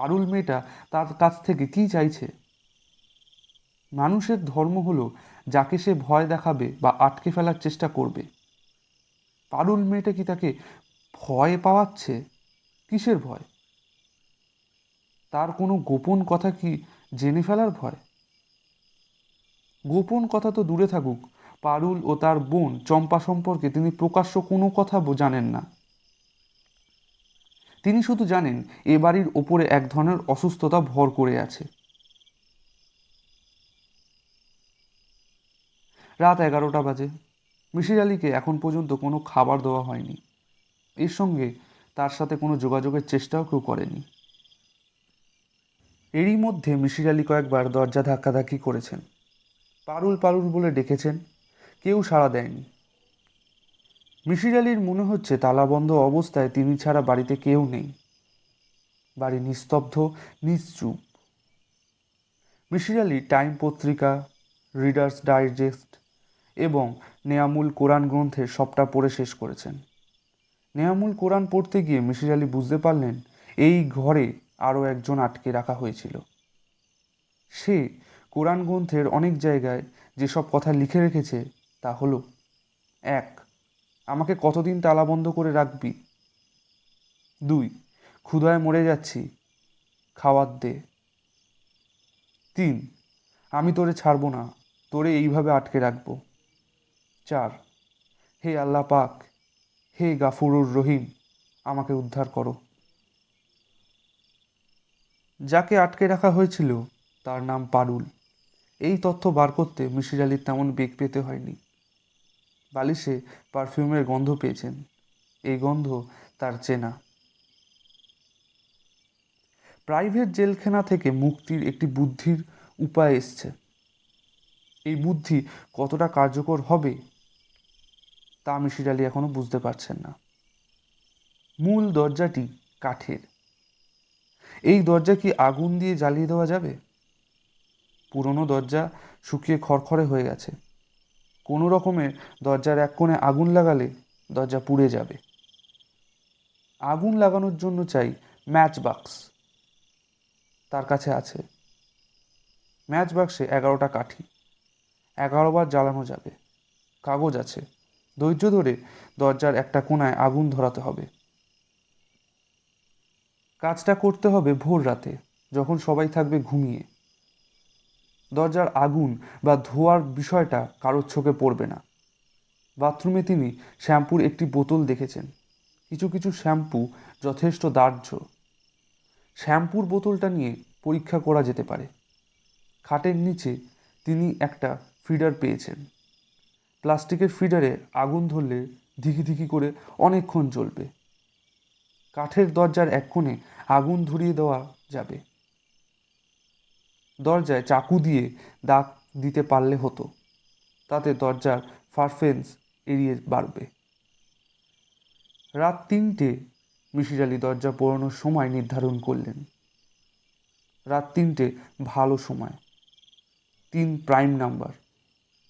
পারুল মেয়েটা তার কাছ থেকে কি চাইছে? মানুষের ধর্ম হলো যাকে সে ভয় দেখাবে বা আটকে ফেলার চেষ্টা করবে। পারুল মেয়েটা কি তাকে ভয় পাওয়াচ্ছে? কিসের ভয়? তার কোনো গোপন কথা কি জেনে ফেলার ভয়? গোপন কথা তো দূরে থাকুক, পারুল ও তার বোন চম্পা সম্পর্কে তিনি প্রকাশ্য কোনো কথা জানেন না। তিনি শুধু জানেন, এ বাড়ির ওপরে এক ধরনের অসুস্থতা ভর করে আছে। রাত এগারোটা বাজে। মিশির আলীকে এখন পর্যন্ত কোনো খাবার দেওয়া হয়নি। এর সঙ্গে তার সাথে কোনো যোগাযোগের চেষ্টাও কেউ করেনি। এরই মধ্যে মিশির আলী কয়েকবার দরজা ধাক্কাধাক্কি করেছেন। পারুল পারুল বলে ডেকেছেন। কেউ সাড়া দেয়নি। মিশির আলীর মনে হচ্ছে তালাবন্ধ অবস্থায় তিনি ছাড়া বাড়িতে কেউ নেই। বাড়ি নিস্তব্ধ, নিশ্চুপ। মিশির আলী টাইম পত্রিকা, রিডার্স ডাইজেস্ট এবং নেয়ামুল কোরআন গ্রন্থের সবটা পড়ে শেষ করেছেন। নেয়ামুল কোরআন পড়তে গিয়ে মিশির আলী বুঝতে পারলেন এই ঘরে আরও একজন আটকে রাখা হয়েছিল। সে কোরআন গ্রন্থের অনেক জায়গায় যেসব কথা লিখে রেখেছে তা হলো, এক আমাকে কতদিন তালাবন্ধ করে রাখবি? দুই, ক্ষুধায় মরে যাচ্ছি। খাওয়ার দে। তিন, আমি তোরে ছাড়বো না। তোরে এইভাবে আটকে রাখব। চার, হে আল্লাহ পাক, হে গাফুরুর রহিম, আমাকে উদ্ধার করো। যাকে আটকে রাখা হয়েছিল, তার নাম পারুল। এই তথ্য বার করতে মিশির আলীর তেমন বেগ পেতে হয়নি। বালিশে পারফিউমের গন্ধ পেয়েছেন। এই গন্ধ তার চেনা। প্রাইভেট জেলখানা থেকে মুক্তির একটি বুদ্ধির উপায় এসছে। এই বুদ্ধি কতটা কার্যকর হবে তা মিশির আলী এখনও বুঝতে পারছেন না। মূল দরজাটি কাঠের। এই দরজা কি আগুন দিয়ে জ্বালিয়ে দেওয়া যাবে? পুরনো দরজা শুকিয়ে খড়খড়ে হয়ে গেছে। কোনো রকমে দরজার এক কোণে আগুন লাগালে দরজা পুড়ে যাবে। আগুন লাগানোর জন্য চাই ম্যাচ বাক্স তার কাছে আছে। ম্যাচ বাক্সে এগারোটা কাঠি। এগারো বার জ্বালানো যাবে। কাগজ আছে। ধৈর্য ধরে দরজার একটা কোণায় আগুন ধরাতে হবে। কাজটা করতে হবে ভোর রাতে, যখন সবাই থাকবে ঘুমিয়ে। দরজার আগুন বা ধোয়ার বিষয়টা কারোর চোখে পড়বে না। বাথরুমে তিনি শ্যাম্পুর একটি বোতল দেখেছেন। কিছু কিছু শ্যাম্পু যথেষ্ট দাহ্য। শ্যাম্পুর বোতলটা নিয়ে পরীক্ষা করা যেতে পারে। খাটের নিচে তিনি একটা ফিডার পেয়েছেন। প্লাস্টিকের ফিডারে আগুন ধরলে ধিকি ধিকি করে অনেকক্ষণ জ্বলবে। কাঠের দরজার এক কোণে আগুন ধরিয়ে দেওয়া যাবে। দরজায় চাকু দিয়ে দাগ দিতে পারলে হতো। তাতে দরজার ফারফেন্স এড়িয়ে বাড়বে। রাত তিনটে মিশির আলী দরজা পোড়ানোর সময় নির্ধারণ করলেন। রাত তিনটে ভালো সময়। তিন প্রাইম নাম্বার।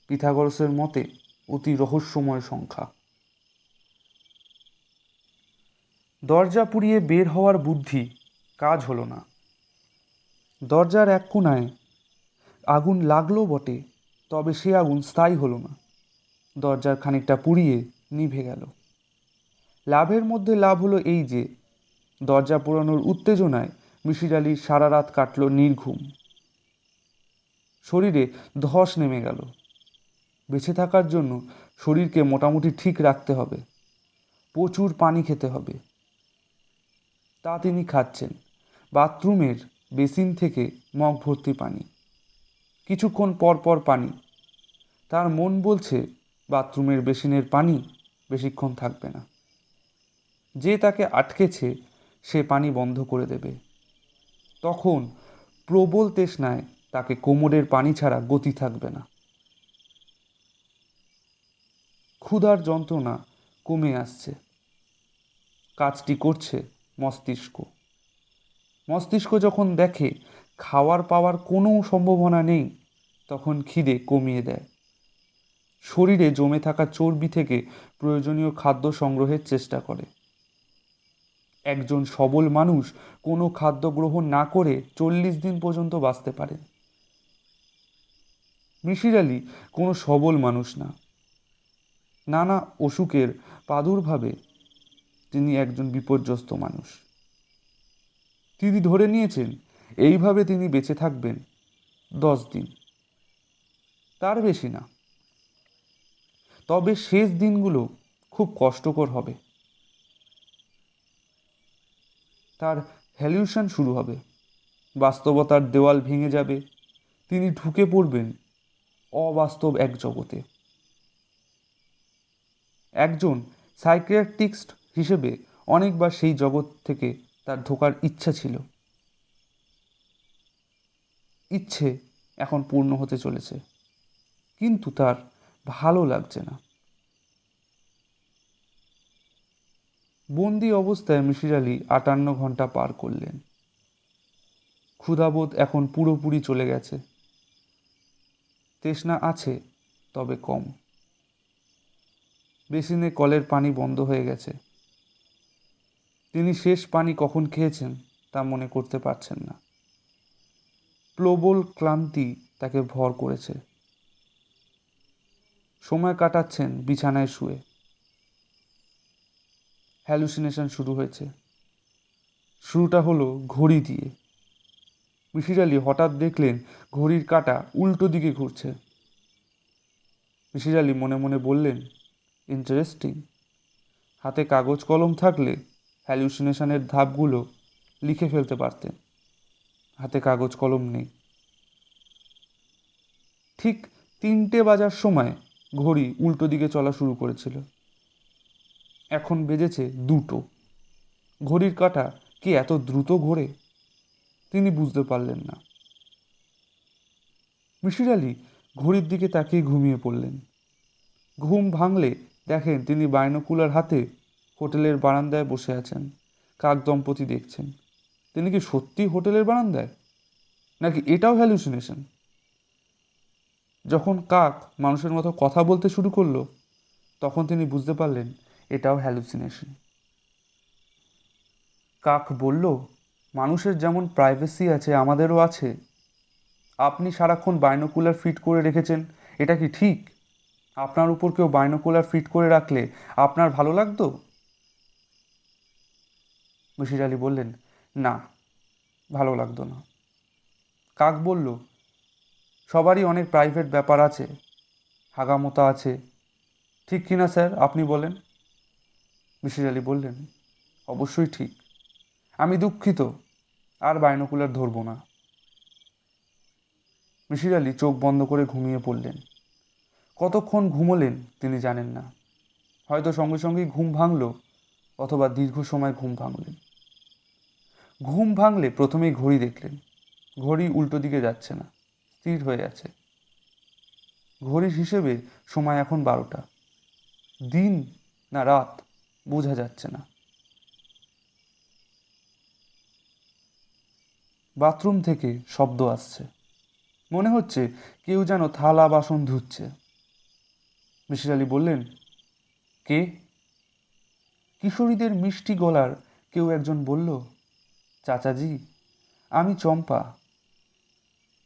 পিথাগরসের মতে অতি রহস্যময় সংখ্যা। দরজা পুড়িয়ে বের হওয়ার বুদ্ধি কাজ হলো না। দরজার এক কোণায় আগুন লাগল বটে, তবে সে আগুন স্থায়ী হলো না। দরজার খানিকটা পুড়িয়ে নিভে গেল। লাভের মধ্যে লাভ হলো এই যে, দরজা পোড়ানোর উত্তেজনায় মিশির আলীর সারা রাত কাটল নির্ঘুম। শরীরে ধস নেমে গেল। বেঁচে থাকার জন্য শরীরকে মোটামুটি ঠিক রাখতে হবে। প্রচুর পানি খেতে হবে। তা তিনি খাচ্ছেন। বাথরুমের বেসিন থেকে মগ ভর্তি পানি। কিছুক্ষণ পর পর পানি। তার মন বলছে, বাথরুমের বেসিনের পানি বেশিক্ষণ থাকবে না। যে তাকে আটকেছে, সে পানি বন্ধ করে দেবে। তখন প্রবল তৃষ্ণায় তাকে কোমরের পানি ছাড়া গতি থাকবে না। ক্ষুধার যন্ত্রণা কমে আসছে। কাজটি করছে মস্তিষ্ক। মস্তিষ্ক যখন দেখে খাওয়ার পাওয়ার কোনো সম্ভাবনা নেই, তখন খিদে কমিয়ে দেয়। শরীরে জমে থাকা চর্বি থেকে প্রয়োজনীয় খাদ্য সংগ্রহের চেষ্টা করে। একজন সবল মানুষ কোনো খাদ্য গ্রহণ না করে চল্লিশ দিন পর্যন্ত বাঁচতে পারে। মিশির আলী কোনো সবল মানুষ না। নানা অসুখের প্রাদুর্ভাবে তিনি একজন বিপর্যস্ত মানুষ। তিনি ধরে নিয়েছেন, এইভাবে তিনি বেঁচে থাকবেন দশ দিন। তার বেশি না। তবে শেষ দিনগুলো খুব কষ্টকর হবে। তার হ্যালিউশন শুরু হবে। বাস্তবতার দেওয়াল ভেঙে যাবে। তিনি ঢুকে পড়বেন অবাস্তব এক জগতে। একজন সাইকিয়াট্রিস্ট হিসেবে অনেকবার সেই জগৎ থেকে তার ঢোকার ইচ্ছা ছিল। ইচ্ছে এখন পূর্ণ হতে চলেছে, কিন্তু তার ভালো লাগছে না। বন্দি অবস্থায় মিশির আলী আটান্ন ঘণ্টা পার করলেন। ক্ষুধাবোধ এখন পুরোপুরি চলে গেছে। তৃষ্ণা আছে, তবে কম। বেসিনে কলের পানি বন্ধ হয়ে গেছে। তিনি শেষ পানি কখন খেয়েছেন তা মনে করতে পারছেন না। প্রবল ক্লান্তি তাকে ভর করেছে। সময় কাটাচ্ছেন বিছানায় শুয়ে। হ্যালুসিনেশন শুরু হয়েছে। শুরুটা হলো ঘড়ি দিয়ে। মিশির আলী হঠাৎ দেখলেন ঘড়ির কাঁটা উল্টো দিকে ঘুরছে। মিশির আলী মনে মনে বললেন ইন্টারেস্টিং হাতে কাগজ কলম থাকলে হ্যালুসিনেশনের ধাপগুলো লিখে ফেলতে পারতেন। হাতে কাগজ কলম নেই। ঠিক তিনটে বাজার সময় ঘড়ি উল্টো দিকে চলা শুরু করেছিল। এখন বেজেছে দুটো। ঘড়ির কাঁটা কি এত দ্রুত ঘোরে? তিনি বুঝতে পারলেন না। মিশির আলী ঘড়ির দিকে তাকিয়ে ঘুমিয়ে পড়লেন। ঘুম ভাঙলে দেখেন তিনি বাইনোকুলার হাতে হোটেলের বারান্দায় বসে আছেন কাক দম্পতি দেখছেন। তিনি কি সত্যি হোটেলের বারান্দায়? নাকি এটাও হ্যালুসিনেশন যখন কাক মানুষের মতো কথা বলতে শুরু করল, তখন তিনি বুঝতে পারলেন, এটাও হ্যালুসিনেশন কাক বলল, মানুষের যেমন প্রাইভেসি আছে, আমাদেরও আছে। আপনি সারাক্ষণ বাইনোকুলার ফিট করে রেখেছেন, এটা কি ঠিক? আপনার উপর কেউ বাইনোকুলার ফিট করে রাখলে আপনার ভালো লাগতো? বশির আলী বললেন, না, ভালো লাগতো না। কাক বলল, সবারই অনেক প্রাইভেট ব্যাপার আছে, হাগামোতা আছে। ঠিক কিনা স্যার, আপনি বলেন? মিশির আলী বললেন, অবশ্যই ঠিক। আমি দুঃখিত, আর বাইনোকুলার ধরবো না। মিশির আলী চোখ বন্ধ করে ঘুমিয়ে পড়লেন। কতক্ষণ ঘুমোলেন তিনি জানেন না। হয়তো সঙ্গে সঙ্গেই ঘুম ভাঙল, অথবা দীর্ঘ সময় ঘুম ভাঙলেন। ঘুম ভাঙলে প্রথমেই ঘড়ি দেখলেন। ঘড়ি উল্টো দিকে যাচ্ছে না, স্থির হয়ে আছে। ঘড়ির হিসেবে সময় এখন বারোটা। দিন না রাত বোঝা যাচ্ছে না। বাথরুম থেকে শব্দ আসছে। মনে হচ্ছে কেউ যেন থালা বাসন ধুচ্ছে। মিশির আলী বললেন, কে? কিশোরীদের মিষ্টি গলার কেউ একজন বলল চাচাজি, আমি চম্পা।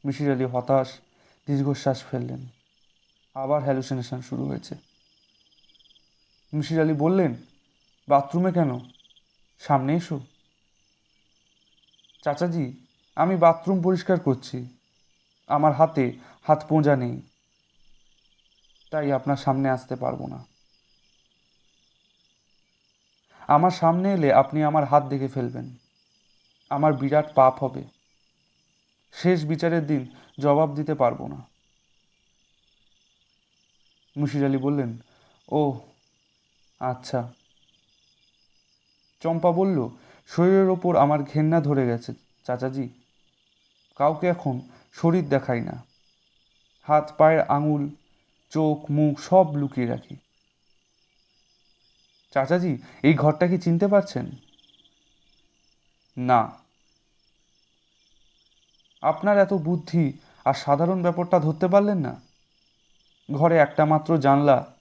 মিশির আলী হতাশ, দীর্ঘশ্বাস ফেললেন। আবার হ্যালুসিনেশন শুরু হয়েছে। মিশির আলী বললেন বাথরুমে কেন? সামনে এসো। চাচাজি, আমি বাথরুম পরিষ্কার করছি। আমার হাতে হাত পোঁজা নেই। তাই আপনার সামনে আসতে পারব না। আমার সামনে এলে আপনি আমার হাত দেখে ফেলবেন। আমার বিরাট পাপ হবে। শেষ বিচারের দিন জবাব দিতে পারব না। মুশির আলী বললেন ও আচ্ছা। চম্পা বলল, শরীরের ওপর আমার ঘেন্না ধরে গেছে, চাচাজি। কাউকে এখন শরীর দেখাই না। হাত, পায়ের আঙুল, চোখ, মুখ সব লুকিয়ে রাখি। চাচাজি, এই ঘরটা কি চিনতে পারছেন? না। আপনার এত বুদ্ধি আর সাধারণ ব্যাপারটা ধরতে পারলেন না? ঘরে একটা মাত্র জানলা,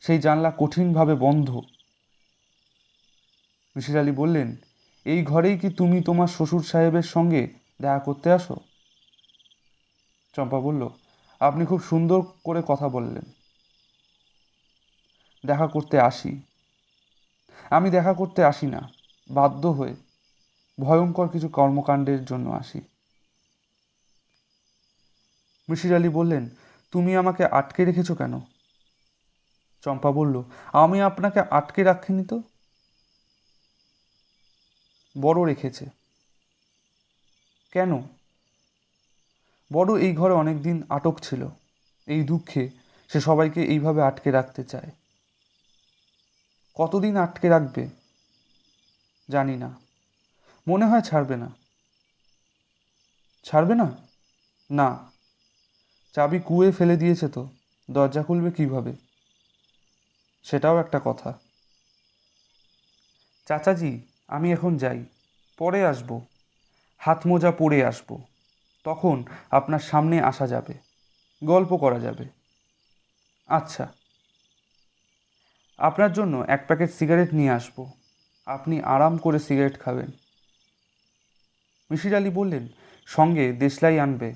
সেই জানলা কঠিনভাবে বন্ধ। মিশির আলী বললেন, এই ঘরেই কি তুমি তোমার শ্বশুর সাহেবের সঙ্গে দেখা করতে আসো? চম্পা বলল, আপনি খুব সুন্দর করে কথা বললেন। দেখা করতে আসি। আমি দেখা করতে আসি না, বাধ্য হয়ে। ভয়ঙ্কর কিছু কর্মকাণ্ডের জন্য আসি। মিশির আলী বললেন, তুমি আমাকে আটকে রেখেছো কেন? চম্পা বলল, আমি আপনাকে আটকে রাখিনি তো? বড় রেখেছে। কেন? বড় এই ঘরে অনেক দিন আটক ছিল। এই দুঃখে সে সবাইকে এইভাবে আটকে রাখতে চায়। কতদিন আটকে রাখবে? জানি না। মনে হয় ছাড়বে না। ছাড়বে না? না। চাবি কুয়ে ফেলে দিয়েছে তো, দরজা খুলবে কীভাবে? সেটাও একটা কথা। চাচাজি, আমি এখন যাই। পরে আসব। হাত মোজা পরে আসব। তখন আপনার সামনে আসা যাবে। গল্প করা যাবে। আচ্ছা। আপনার জন্য এক প্যাকেট সিগারেট নিয়ে আসব। আপনি আরাম করে সিগারেট খাবেন। মিশির আলী বললেন, সঙ্গে দেশলাই আনবে।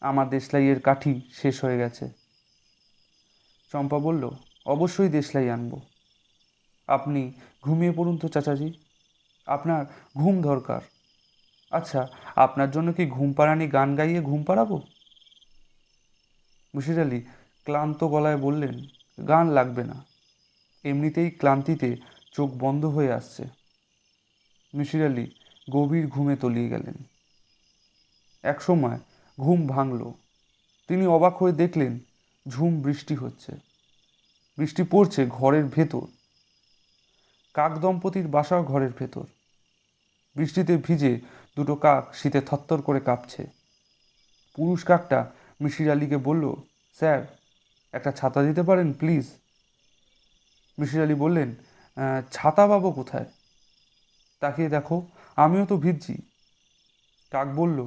আমার দেশলাইয়ের কাঠি শেষ হয়ে গেছে। চম্পা বলল, অবশ্যই দেশলাই আনব। আপনি ঘুমিয়ে পড়ুন তো চাচাজি। আপনার ঘুম দরকার। আচ্ছা আপনার জন্য কি ঘুম পাড়ানি গান গাইয়ে ঘুম পাড়াবো? মুশির আলী ক্লান্ত গলায় বললেন, গান লাগবে না। এমনিতেই ক্লান্তিতে চোখ বন্ধ হয়ে আসছে। মিশির আলী গভীর ঘুমে তলিয়ে গেলেন। একসময় ঘুম ভাঙল। তিনি অবাক হয়ে দেখলেন, ঝুম বৃষ্টি হচ্ছে। বৃষ্টি পড়ছে ঘরের ভেতর। কাক দম্পতির বাসাও ঘরের ভেতর। বৃষ্টিতে ভিজে দুটো কাক শীতে থরথর করে কাঁপছে। পুরুষ কাকটা মিশির আলীকে বলল, স্যার, একটা ছাতা দিতে পারেন, প্লিজ? মিশির আলী বললেন ছাতা পাবো কোথায়? তাকিয়ে দেখো আমিও তো ভিজছি। কাক বলল,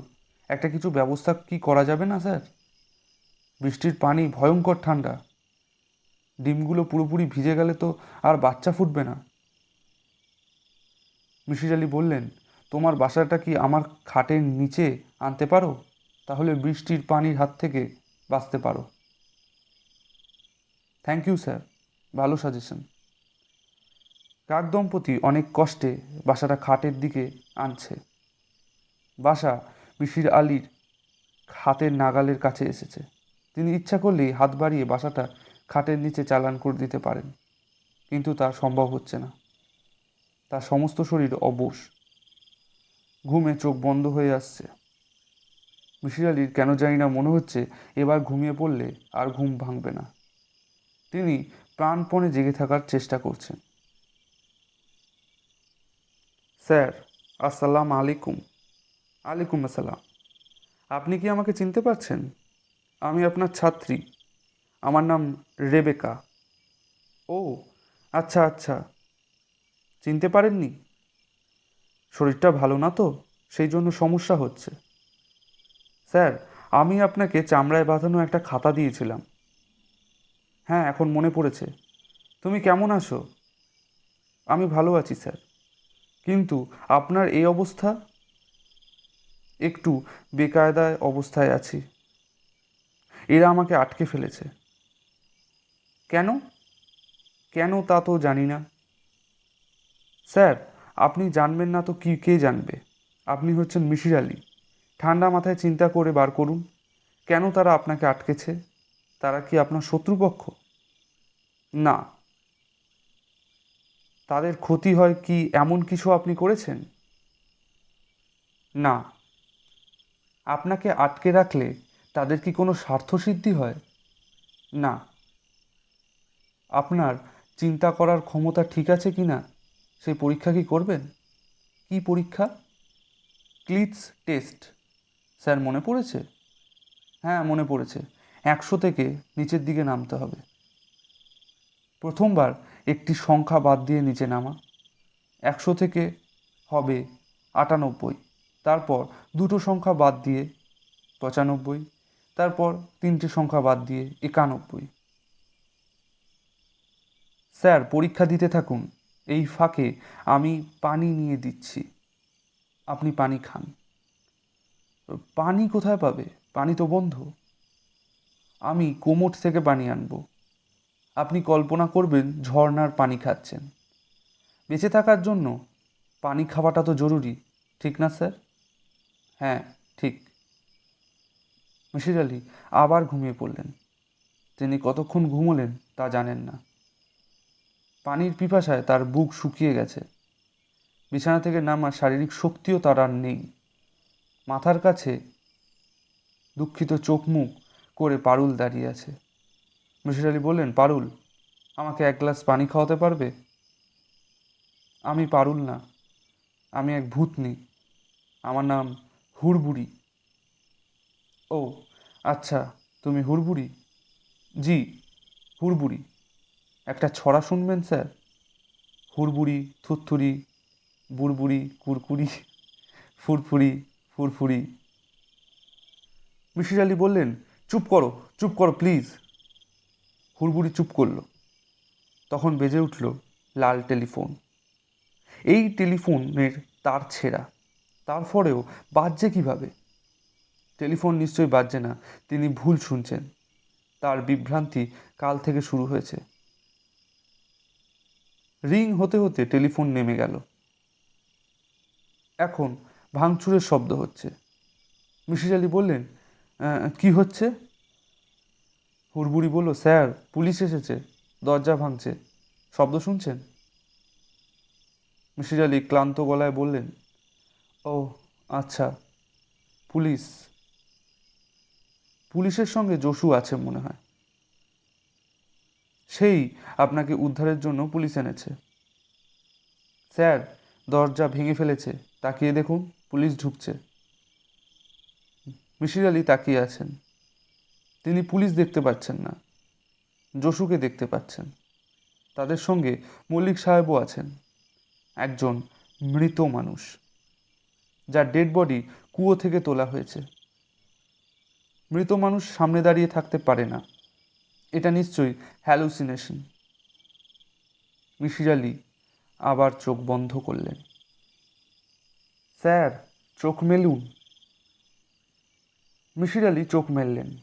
একটা কিছু ব্যবস্থা কি করা যাবে না, স্যার? বৃষ্টির পানি ভয়ঙ্কর ঠান্ডা। ডিমগুলো পুরোপুরি ভিজে গেলে তো আর বাচ্চা ফুটবে না। মিশির আলী বললেন, তোমার বাসাটা কি আমার খাটের নিচে আনতে পারো? তাহলে বৃষ্টির পানির হাত থেকে বাঁচতে পারো। থ্যাংক ইউ স্যার ভালো সাজেশন কাক দম্পতি অনেক কষ্টে বাসাটা খাটের দিকে আনছে। বাসা মিশির আলীর হাতের নাগালের কাছে এসেছে। তিনি ইচ্ছা করলেই হাত বাড়িয়ে বাসাটা খাটের নিচে চালান করে দিতে পারেন, কিন্তু তা সম্ভব হচ্ছে না। তার সমস্ত শরীর অবশ। ঘুমে চোখ বন্ধ হয়ে আসছে। মিশির আলীর কেন জানি না মনে হচ্ছে এবার ঘুমিয়ে পড়লে আর ঘুম ভাঙবে না। তিনি প্রাণপণে জেগে থাকার চেষ্টা করছেন। স্যার, আসসালাম আলাইকুম। আলাইকুম আসসালাম। আপনি কি আমাকে চিনতে পারছেন? আমি আপনার ছাত্রী। আমার নাম রেবেকা। ও আচ্ছা আচ্ছা। চিনতে পারেননি? শরীরটা ভালো না তো? সেই জন্য সমস্যা হচ্ছে। স্যার, আমি আপনাকে চামড়ায় বাঁধানো একটা খাতা দিয়েছিলাম। হ্যাঁ এখন মনে পড়েছে। তুমি কেমন আছো? আমি ভালো আছি, স্যার। কিন্তু আপনার এই অবস্থা? একটু বেকায়দায় অবস্থায় আছি। এরা আমাকে আটকে ফেলেছে। কেন? কেন তা তো জানি না। স্যার, আপনি জানবেন না তো কি, কে জানবে? আপনি হচ্ছেন মিশির আলী। ঠান্ডা মাথায় চিন্তা করে বার করুন। কেন তারা আপনাকে আটকেছে? তারা কি আপনার শত্রুপক্ষ? না তাদের ক্ষতি হয় কি এমন কিছু আপনি করেছেন? না। আপনাকে আটকে রাখলে তাদের কি কোনো স্বার্থসিদ্ধি হয়? না। আপনার চিন্তা করার ক্ষমতা ঠিক আছে কি না? সেই পরীক্ষা কি করবেন? কি পরীক্ষা? ক্লিটস টেস্ট। স্যার, মনে পড়েছে? হ্যাঁ মনে পড়েছে। একশো থেকে নিচের দিকে নামতে হবে। প্রথমবার একটি সংখ্যা বাদ দিয়ে নিচে নামা। একশো থেকে হবে আটানব্বই। তারপর দুটো সংখ্যা বাদ দিয়ে পঁচানব্বই। তারপর তিনটে সংখ্যা বাদ দিয়ে একানব্বই। স্যার, পরীক্ষা দিতে থাকুন। এই ফাঁকে আমি পানি নিয়ে দিচ্ছি। আপনি পানি খান। পানি কোথায় পাবে? পানি তো বন্ধ। আমি কোমর থেকে পানি আনব। আপনি কল্পনা করবেন ঝর্নার পানি খাচ্ছেন। বেঁচে থাকার জন্য পানি খাওয়াটা তো জরুরি, ঠিক না, স্যার? হ্যাঁ ঠিক। মিশির আলী আবার ঘুমিয়ে পড়লেন। তিনি কতক্ষণ ঘুমোলেন তা জানেন না। পানির পিপাসায় তার বুক শুকিয়ে গেছে। বিছানা থেকে নামার শারীরিক শক্তিও তার আর নেই। মাথার কাছে দুঃখিত চোখ মুখ করে পারুল দাঁড়িয়ে আছে। মিসির আলি বললেন, পারুল, আমাকে এক গ্লাস পানি খাওয়াতে পারবে? আমি পারুল না, আমি এক ভূতনি, আমার নাম হুড়বুড়ি। ও আচ্ছা তুমি হুড়বুড়ি? জি, হুড়বুড়ি। একটা ছড়া শুনবেন, স্যার? হুড়বুড়ি থুরথুরি বুড়বুড়ি, কুরকুরি, ফুরফুরি ফুরফুরি। মিসির আলি বললেন, চুপ করো চুপ করো, প্লিজ। হুড়বুড়ি চুপ করল। তখন বেজে উঠল লাল টেলিফোন। এই টেলিফোনের তার ছেঁড়া। তারপরেও বাজছে কীভাবে? টেলিফোন নিশ্চয়ই বাজছে না তিনি ভুল শুনছেন। তার বিভ্রান্তি কাল থেকে শুরু হয়েছে। রিং হতে হতে টেলিফোন নেমে গেল। এখন ভাঙচুরের শব্দ হচ্ছে। মিসির আলি বললেন "আহ, কি হচ্ছে? হুড়বুড়ি বলল, স্যার, পুলিশ এসেছে, দরজা ভাঙছে। শব্দ শুনছেন? মিসির আলি ক্লান্ত গলায় বললেন ও আচ্ছা পুলিশ। পুলিশের সঙ্গে জসু আছে মনে হয়। সেই আপনাকে উদ্ধারের জন্য পুলিশ এনেছে। স্যার, দরজা ভেঙে ফেলেছে। তাকিয়ে দেখুন, পুলিশ ঢুকছে। মিসির আলি তাকিয়ে আছেন। তিনি পুলিশ দেখতে পাচ্ছেন না। জসুকে দেখতে পাচ্ছেন। তাদের সঙ্গে মল্লিক সাহেবও আছেন। একজন মৃত মানুষ, যার ডেড বডি কুয়ো থেকে তোলা হয়েছে। মৃত মানুষ সামনে দাঁড়িয়ে থাকতে পারে না। এটা নিশ্চয়ই হ্যালুসিনেশন মিশির আলি আবার চোখ বন্ধ করলেন। স্যার, চোখ মেলুন। মিশির আলি চোখ মেললেন।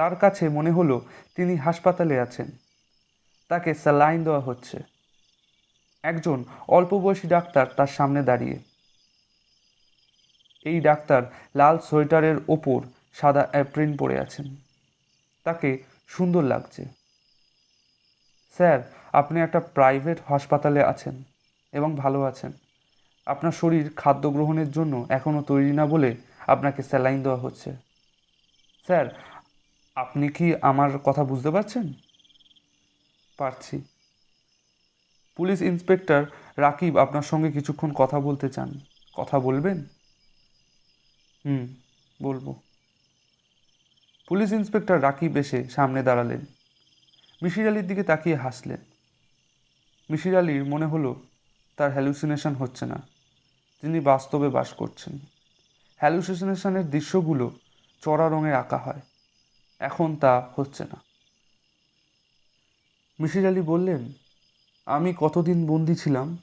তার কাছে মনে হলো তিনি হাসপাতালে আছেন। তাকে স্যালাইন দেওয়া হচ্ছে। একজন অল্প বয়সী ডাক্তার তার সামনে দাঁড়িয়ে। এই ডাক্তার লাল সোয়েটারের ওপর সাদা অ্যাপ্রিন পরে আছেন। তাকে সুন্দর লাগছে। স্যার, আপনি একটা প্রাইভেট হাসপাতালে আছেন এবং ভালো আছেন। আপনার শরীর খাদ্য গ্রহণের জন্য এখনও তৈরি না বলে আপনাকে স্যালাইন দেওয়া হচ্ছে। স্যার আপনি কি আমার কথা বুঝতে পারছেন? পারছি। পুলিশ ইন্সপেক্টর রাকিব আপনার সঙ্গে কিছুক্ষণ কথা বলতে চান। কথা বলবেন? হুম, বলব। পুলিশ ইন্সপেক্টর রাকিব এসে সামনে দাঁড়ালেন। মিশির আলির দিকে তাকিয়ে হাসলেন। মিশির আলির মনে হলো তার হ্যালুসিনেশন হচ্ছে না। তিনি বাস্তবে বাস করছেন। হ্যালুসিনেশনের দৃশ্যগুলো চড়া রঙে আঁকা হয়। এখন তা হচ্ছে না। মিশির আলি বললেন, আমি কতদিন বন্দি ছিলাম?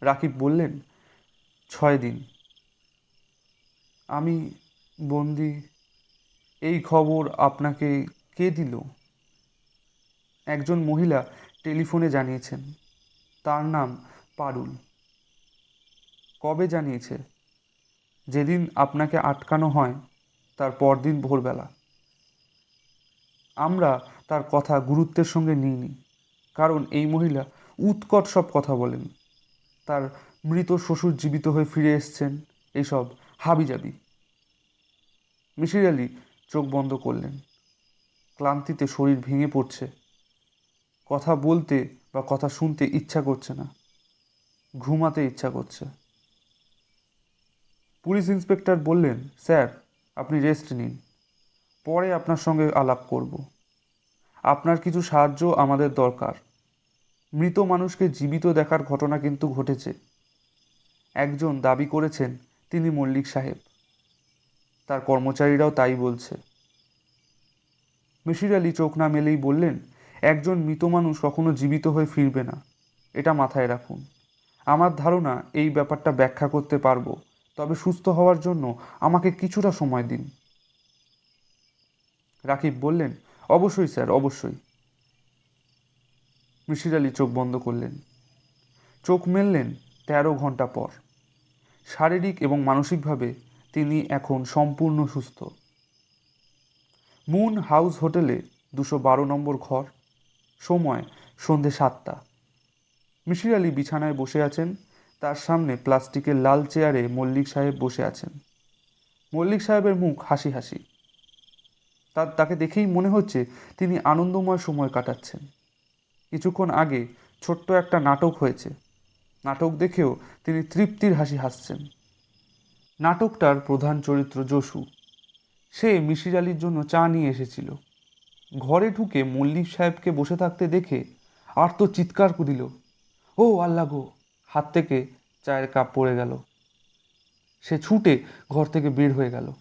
রাকিব বললেন, ছয় দিন। আমি বন্দি, এই খবর আপনাকে কে দিল? একজন মহিলা টেলিফোনে জানিয়েছেন, তার নাম পারুল। কবে জানিয়েছে? যেদিন আপনাকে আটকানো হয়, তার পরদিন ভোরবেলা। আমরা তার কথা গুরুত্বের সঙ্গে নিইনি, কারণ এই মহিলা উৎকট সব কথা বলেন। তার মৃত শ্বশুর জীবিত হয়ে ফিরে এসছেন এইসব হাবিজাবি। মিশির আলি চোখ বন্ধ করলেন। ক্লান্তিতে শরীর ভেঙে পড়ছে। কথা বলতে বা কথা শুনতে ইচ্ছা করছে না। ঘুমাতে ইচ্ছা করছে। পুলিশ ইন্সপেক্টর বললেন, স্যার, আপনি রেস্ট নিন। পরে আপনার সঙ্গে আলাপ করব। আপনার কিছু সাহায্য আমাদের দরকার। মৃত মানুষকে জীবিত দেখার ঘটনা কিন্তু ঘটেছে। একজন দাবি করেছেন, তিনি মল্লিক সাহেব। তার কর্মচারীরাও তাই বলছে। মিশির আলি চোখ না মেলেই বললেন, একজন মৃত মানুষ কখনো জীবিত হয়ে ফিরবে না। এটা মাথায় রাখুন। আমার ধারণা, এই ব্যাপারটা ব্যাখ্যা করতে পারব। তবে সুস্থ হওয়ার জন্য আমাকে কিছুটা সময় দিন। রাকিব বললেন, অবশ্যই স্যার, অবশ্যই। মিশির আলি চোখ বন্ধ করলেন। চোখ মেললেন তেরো ঘণ্টা পর। শারীরিক এবং মানসিকভাবে তিনি এখন সম্পূর্ণ সুস্থ। মুন হাউস হোটেলে দুশো বারো নম্বর ঘর, সময় সন্ধে সাতটা। মিশির আলী বিছানায় বসে আছেন, তার সামনে প্লাস্টিকের লাল চেয়ারে মল্লিক সাহেব বসে আছেন। মল্লিক সাহেবের মুখ হাসি হাসি। তার তাকে দেখেই মনে হচ্ছে তিনি আনন্দময় সময় কাটাচ্ছেন। কিছুক্ষণ আগে ছোট্ট একটা নাটক হয়েছে। নাটক দেখেও তিনি তৃপ্তির হাসি হাসছেন। নাটকটার প্রধান চরিত্র জসু সে মিশির আলীর জন্য চা নিয়ে এসেছিল। ঘরে ঢুকে মল্লিক সাহেবকে বসে থাকতে দেখে আর তো চিৎকার দিল ও আল্লাহ গো! হাত থেকে চায়ের কাপ পড়ে গেল। সে ছুটে ঘর থেকে বের হয়ে গেল।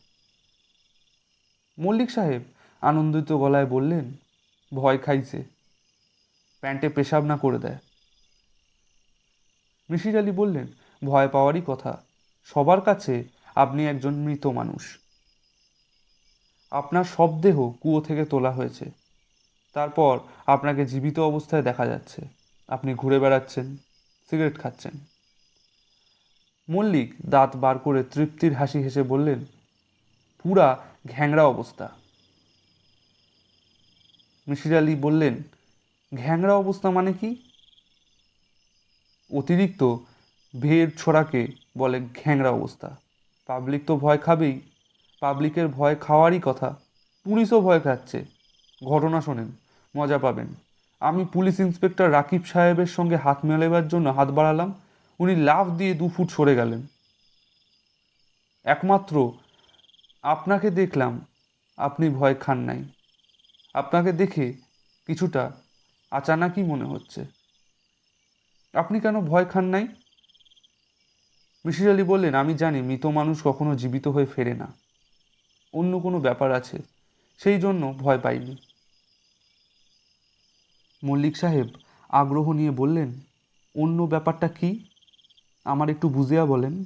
মল্লিক সাহেব আনন্দিত গলায় বললেন, ভয় খাইছে, প্যান্টে পেশাব না করে দেয়। মিশির আলী বললেন, ভয় পাওয়ারই কথা, সবার কাছে আপনি একজন মৃত মানুষ। আপনার সব দেহ কুয়ো থেকে তোলা হয়েছে, তারপর আপনাকে জীবিত অবস্থায় দেখা যাচ্ছে, আপনি ঘুরে বেড়াচ্ছেন, সিগারেট খাচ্ছেন। মল্লিক দাঁত বার করে তৃপ্তির হাসি হেসে বললেন, পুরা ঘ্যাংরা অবস্থা। মিশির আলী বললেন, ঘ্যাংরা অবস্থা মানে কি? অতিরিক্ত ভের ছোড়াকে বলে ঘ্যাংরা অবস্থা। পাবলিক তো ভয় খাবেই। পাবলিকের ভয় খাওয়ারই কথা। পুলিশও ভয় খাচ্ছে। ঘটনা শোনেন, মজা পাবেন। আমি পুলিশ ইন্সপেক্টর রাকিব সাহেবের সঙ্গে হাত মেলাবার জন্য হাত বাড়ালাম। উনি লাফ দিয়ে দু ফুট সরে গেলেন। একমাত্র আপনাকে দেখলাম আপনি ভয় খান নাই। আপনাকে দেখে কিছুটা আচানাকই মনে হচ্ছে। আপনি কেন ভয় খান নাই? মিশির আলী বললেন, আমি জানি মৃত মানুষ কখনো জীবিত হয়ে ফেরে না। অন্য কোনো ব্যাপার আছে। সেই জন্য ভয় পাইনি। মল্লিক সাহেব আগ্রহ নিয়ে বললেন, অন্য ব্যাপারটা কি? আমার একটু বুঝিয়া বলেন।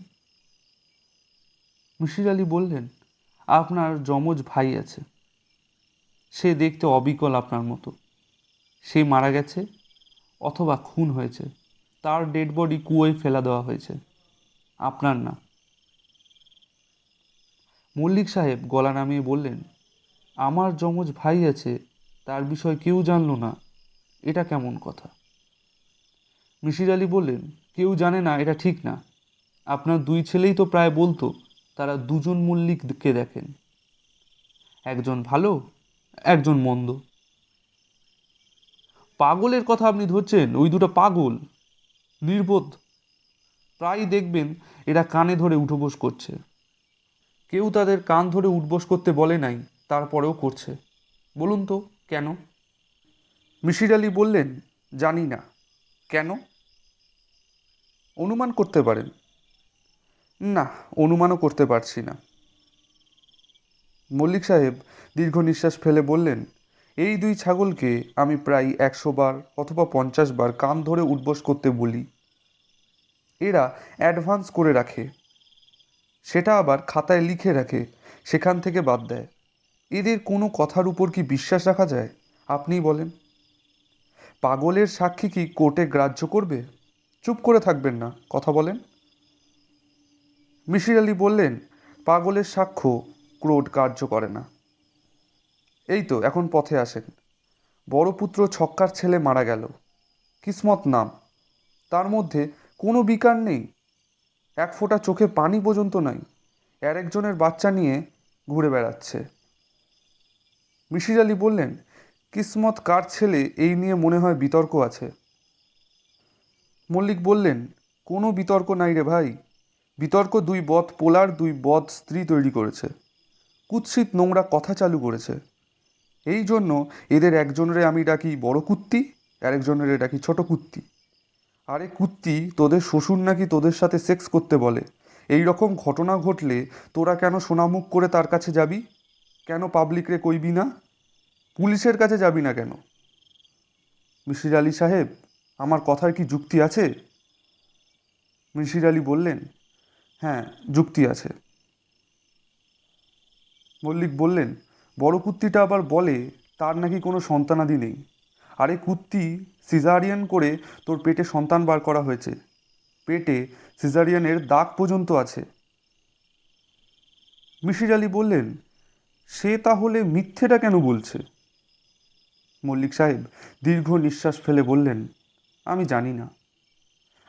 মিশির আলী বললেন আপনার যমজ ভাই আছে। সে দেখতে অবিকল আপনার মতো। সে মারা গেছে অথবা খুন হয়েছে। তার ডেড বডি কুয়োয় ফেলা দেওয়া হয়েছে। আপনার না। মল্লিক সাহেব গলা নামিয়ে বললেন, আমার যমজ ভাই আছে, তার বিষয় কেউ জানল না। এটা কেমন কথা? মিশির আলী বললেন, কেউ জানে না, এটা ঠিক না। আপনার দুই ছেলেই তো প্রায় বলতো তারা দুজন মল্লিককে দেখেন। একজন ভালো, একজন মন্দ। পাগলের কথা আপনি ধরছেন, ওই দুটো পাগল। নির্বোধ। প্রায় দেখবেন এরা কানে ধরে উঠবোস করছে। কেউ তাদের কান ধরে উঠবোস করতে বলে নাই, তারপরেও করছে। বলুন তো, কেন? মিশির আলী বললেন, জানি না। কেন? অনুমান করতে পারেন। না, অনুমানও করতে পারছি না। মল্লিক সাহেব দীর্ঘ নিঃশ্বাস ফেলে বললেন, এই দুই ছাগলকে আমি প্রায় একশো বার অথবা পঞ্চাশ বার কান ধরে উঠবোস করতে বলি। এরা অ্যাডভান্স করে রাখে, সেটা আবার খাতায় লিখে রাখে, সেখান থেকে বাদ দেয়। এদের কোনো কথার উপর কি বিশ্বাস রাখা যায়, আপনিই বলেন। পাগলের সাক্ষী কি কোর্টে গ্রাহ্য করবে? চুপ করে থাকবেন না, কথা বলেন। মিশির আলী বললেন, পাগলের সাক্ষ্য ক্রোড কার্য করে না। এই তো, এখন পথে আসেন। বড় পুত্র ছক্কার ছেলে মারা গেল। কিসমত নাম। তার মধ্যে কোনো বিকার নেই। এক ফোঁটা চোখে পানি পর্যন্ত নাই। আর একজনের বাচ্চা নিয়ে ঘুরে বেড়াচ্ছে। মিশির আলী বললেন, কিসমত, কার ছেলে এই নিয়ে মনে হয় বিতর্ক আছে? মল্লিক বললেন, কোনো বিতর্ক নাই রে ভাই। বিতর্ক দুই বদ পোলার দুই বদ স্ত্রী তৈরি করেছে। কুৎসিত নোংরা কথা চালু করেছে। এই জন্য এদের একজনের আমি ডাকি বড় কুত্তি আরেকজনের ডাকি ছোট কুত্তি। আরে কুত্তি, তোদের শ্বশুর নাকি তোদের সাথে সেক্স করতে বলে। এই রকম ঘটনা ঘটলে তোরা কেন সোনামুখ করে তার কাছে যাবি? কেন পাবলিকরে কইবি না? পুলিশের কাছে যাবি না কেন? মিশির আলী সাহেব, আমার কথার কি যুক্তি আছে? মিশির আলী বললেন হ্যাঁ যুক্তি আছে। মল্লিক বললেন, বড় কুত্তিটা আবার বলে, তার নাকি কোনো সন্তানাদি নেই। আরে কুত্তি, সিজারিয়ান করে তোর পেটে সন্তান বার করা হয়েছে। পেটে সিজারিয়ানের দাগ পর্যন্ত আছে। মিশির আলী বললেন, সে তাহলে মিথ্যেটা কেন বলছে? মল্লিক সাহেব দীর্ঘ নিঃশ্বাস ফেলে বললেন, আমি জানি না।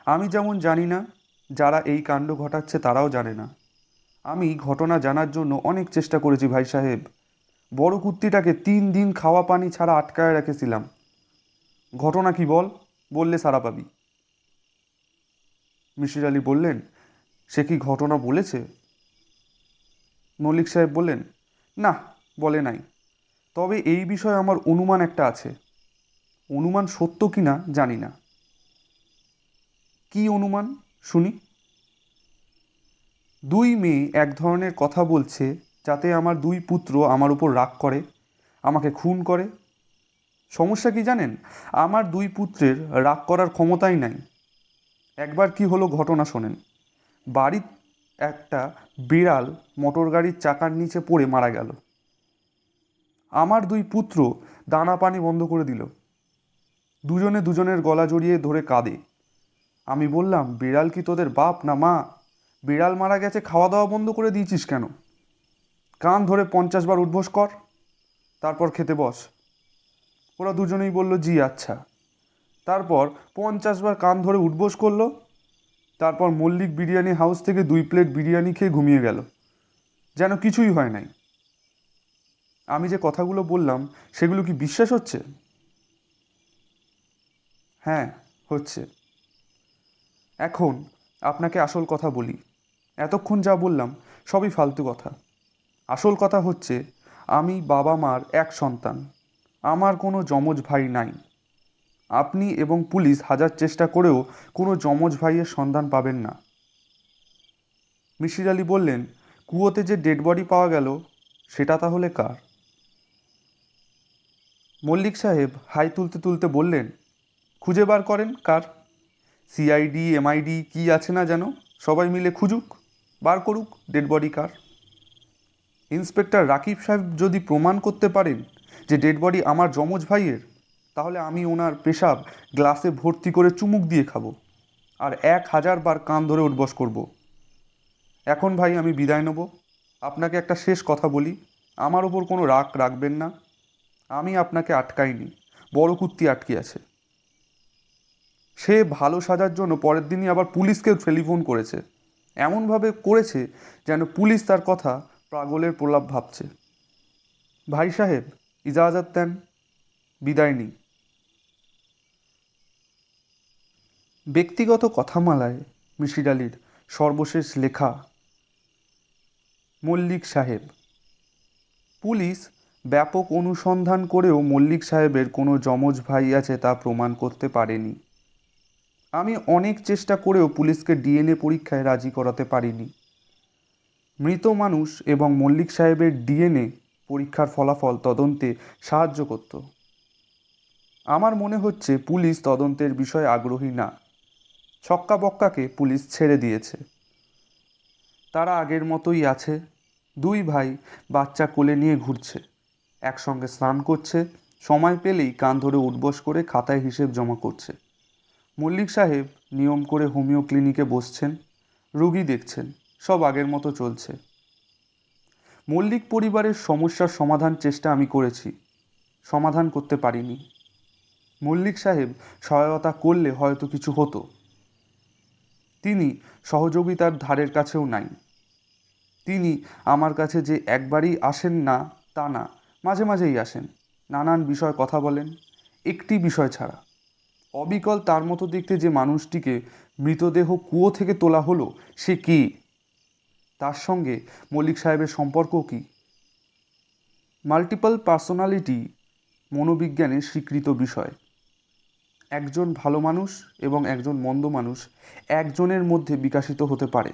আমি যেমন জানি না যারা এই কাণ্ড ঘটাচ্ছে তারাও জানে না। আমি ঘটনা জানার জন্য অনেক চেষ্টা করেছি ভাই সাহেব। বড় কুত্তিটাকে তিন দিন খাওয়া পানি ছাড়া আটকায় রেখেছিলাম। ঘটনা কি বল? বললে সারা পাবি। মিশির আলী বললেন, সে কি ঘটনা বলেছে? মল্লিক সাহেব বললেন, না, বলে নাই। তবে এই বিষয়ে আমার অনুমান একটা আছে। অনুমান সত্য কি না জানি না। কি অনুমান? শুনি। দুই মেয়ে এক ধরনের কথা বলছে যাতে আমার দুই পুত্র আমার উপর রাগ করে, আমাকে খুন করে। সমস্যা কি জানেন? আমার দুই পুত্রের রাগ করার ক্ষমতাই নাই। একবার কি হলো ঘটনা শোনেন। বাড়ির একটা বিড়াল মোটর গাড়ির চাকার নিচে পড়ে মারা গেল। আমার দুই পুত্র দানা পানি বন্ধ করে দিল। দুজনে দুজনের গলা জড়িয়ে ধরে কাঁদে। আমি বললাম, বিড়াল কি তোদের বাপ না মা? বিড়াল মারা গেছে খাওয়া দাওয়া বন্ধ করে দিয়েছিস কেন? কান ধরে পঞ্চাশ বার উদ্বোস কর, তারপর খেতে বস। ওরা দুজনেই বলল, জি আচ্ছা। তারপর পঞ্চাশ বার কান ধরে উঠবোস করল, তারপর মল্লিক বিরিয়ানি হাউস থেকে দুই প্লেট বিরিয়ানি খেয়ে ঘুমিয়ে গেল। যেন কিছুই হয় নাই। আমি যে কথাগুলো বললাম, সেগুলো কি বিশ্বাস হচ্ছে? হ্যাঁ হচ্ছে। এখন আপনাকে আসল কথা বলি। এতক্ষণ যা বললাম সবই ফালতু কথা। আসল কথা হচ্ছে, আমি বাবা মার এক সন্তান। আমার কোনো যমজ ভাই নাই। আপনি এবং পুলিশ হাজার চেষ্টা করেও কোনো যমজ ভাইয়ের সন্ধান পাবেন না। মিশির আলী বললেন, কুয়োতে যে ডেড বডি পাওয়া গেল, সেটা তাহলে কার? মল্লিক সাহেব হাই তুলতে তুলতে বললেন, খুঁজে বার করেন কার? সিআইডি এমআইডি কি আছে না যেন? সবাই মিলে খুঁজুক, বার করুক ডেড বডি কার? ইন্সপেক্টর রাকিব সাহেব যদি প্রমাণ করতে পারেন যে ডেড বডি আমার যমজ ভাইয়ের, তাহলে আমি ওনার পেশাব গ্লাসে ভর্তি করে চুমুক দিয়ে খাব আর এক হাজার বার কান ধরে উঠবস করব। এখন ভাই আমি বিদায় নেব। আপনাকে একটা শেষ কথা বলি, আমার ওপর কোনো রাগ রাখবেন না। আমি আপনাকে আটকাইনি, বড় কুত্তি আটকে আছে। সে ভালো সাজার জন্য পরের দিনই আবার পুলিশকে টেলিফোন করেছে। এমনভাবে করেছে যেন পুলিশ তার কথা পাগলের প্রলাপ ভাবছে। ভাই সাহেব, ইজাজত দেন। বিদায় নিই। ব্যক্তিগত কথামালায় মিশির আলীর সর্বশেষ লেখা, মল্লিক সাহেব। পুলিশ ব্যাপক অনুসন্ধান করেও মল্লিক সাহেবের কোনো যমজ ভাই আছে তা প্রমাণ করতে পারেনি। আমি অনেক চেষ্টা করেও পুলিশকে ডিএনএ পরীক্ষায় রাজি করাতে পারিনি। মৃত মানুষ এবং মল্লিক সাহেবের ডিএনএ পরীক্ষার ফলাফল তদন্তে সাহায্য করত। আমার মনে হচ্ছে পুলিশ তদন্তের বিষয়ে আগ্রহী না। ছক্কা বক্কাকে পুলিশ ছেড়ে দিয়েছে। তারা আগের মতোই আছে। দুই ভাই বাচ্চা কোলে নিয়ে ঘুরছে। একসঙ্গে স্নান করছে। সময় পেলেই কান ধরে উঠবস করে খাতায় হিসেব জমা করছে। মল্লিক সাহেব নিয়ম করে হোমিও ক্লিনিকে বসছেন, রুগী দেখছেন, সব আগের মতো চলছে। মল্লিক পরিবারের সমস্যার সমাধান চেষ্টা আমি করেছি, সমাধান করতে পারিনি। মল্লিক সাহেব সহায়তা করলে হয়তো কিছু হতো। তিনি সহযোগিতার ধারের কাছেও নাই। তিনি আমার কাছে যে একবারই আসেন না, তা না, মাঝে মাঝেই আসেন, নানান বিষয় কথা বলেন, একটি বিষয় ছাড়া। অবিকল তার মতো দেখতে যে মানুষটিকে মৃতদেহ কুয়ো থেকে তোলা হলো, সে কে? তার সঙ্গে মল্লিক সাহেবের সম্পর্ক কি? মাল্টিপল পার্সোনালিটি মনোবিজ্ঞানের স্বীকৃত বিষয়। একজন ভালো মানুষ এবং একজন মন্দ মানুষ একজনের মধ্যে বিকাশিত হতে পারে।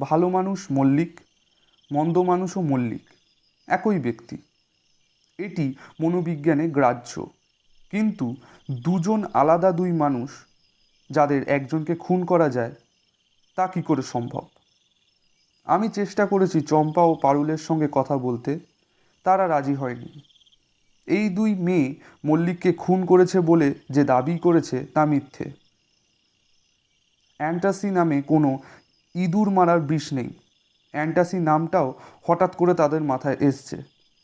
ভালো মানুষ মল্লিক, মন্দ মানুষও মল্লিক, একই ব্যক্তি। এটি মনোবিজ্ঞানে গ্রাহ্য। কিন্তু দুজন আলাদা দুই মানুষ যাদের একজনকে খুন করা যায়, তা কী করে সম্ভব? আমি চেষ্টা করেছি চম্পা ও পারুলের সঙ্গে কথা বলতে, তারা রাজি হয়নি। এই দুই মেয়ে মল্লিককে খুন করেছে বলে যে দাবি করেছে, তা মিথ্যে। অ্যান্টাসি নামে কোনো ইঁদুর মারার বিষ নেই। অ্যান্টাসি নামটাও হঠাৎ করে তাদের মাথায় এসছে।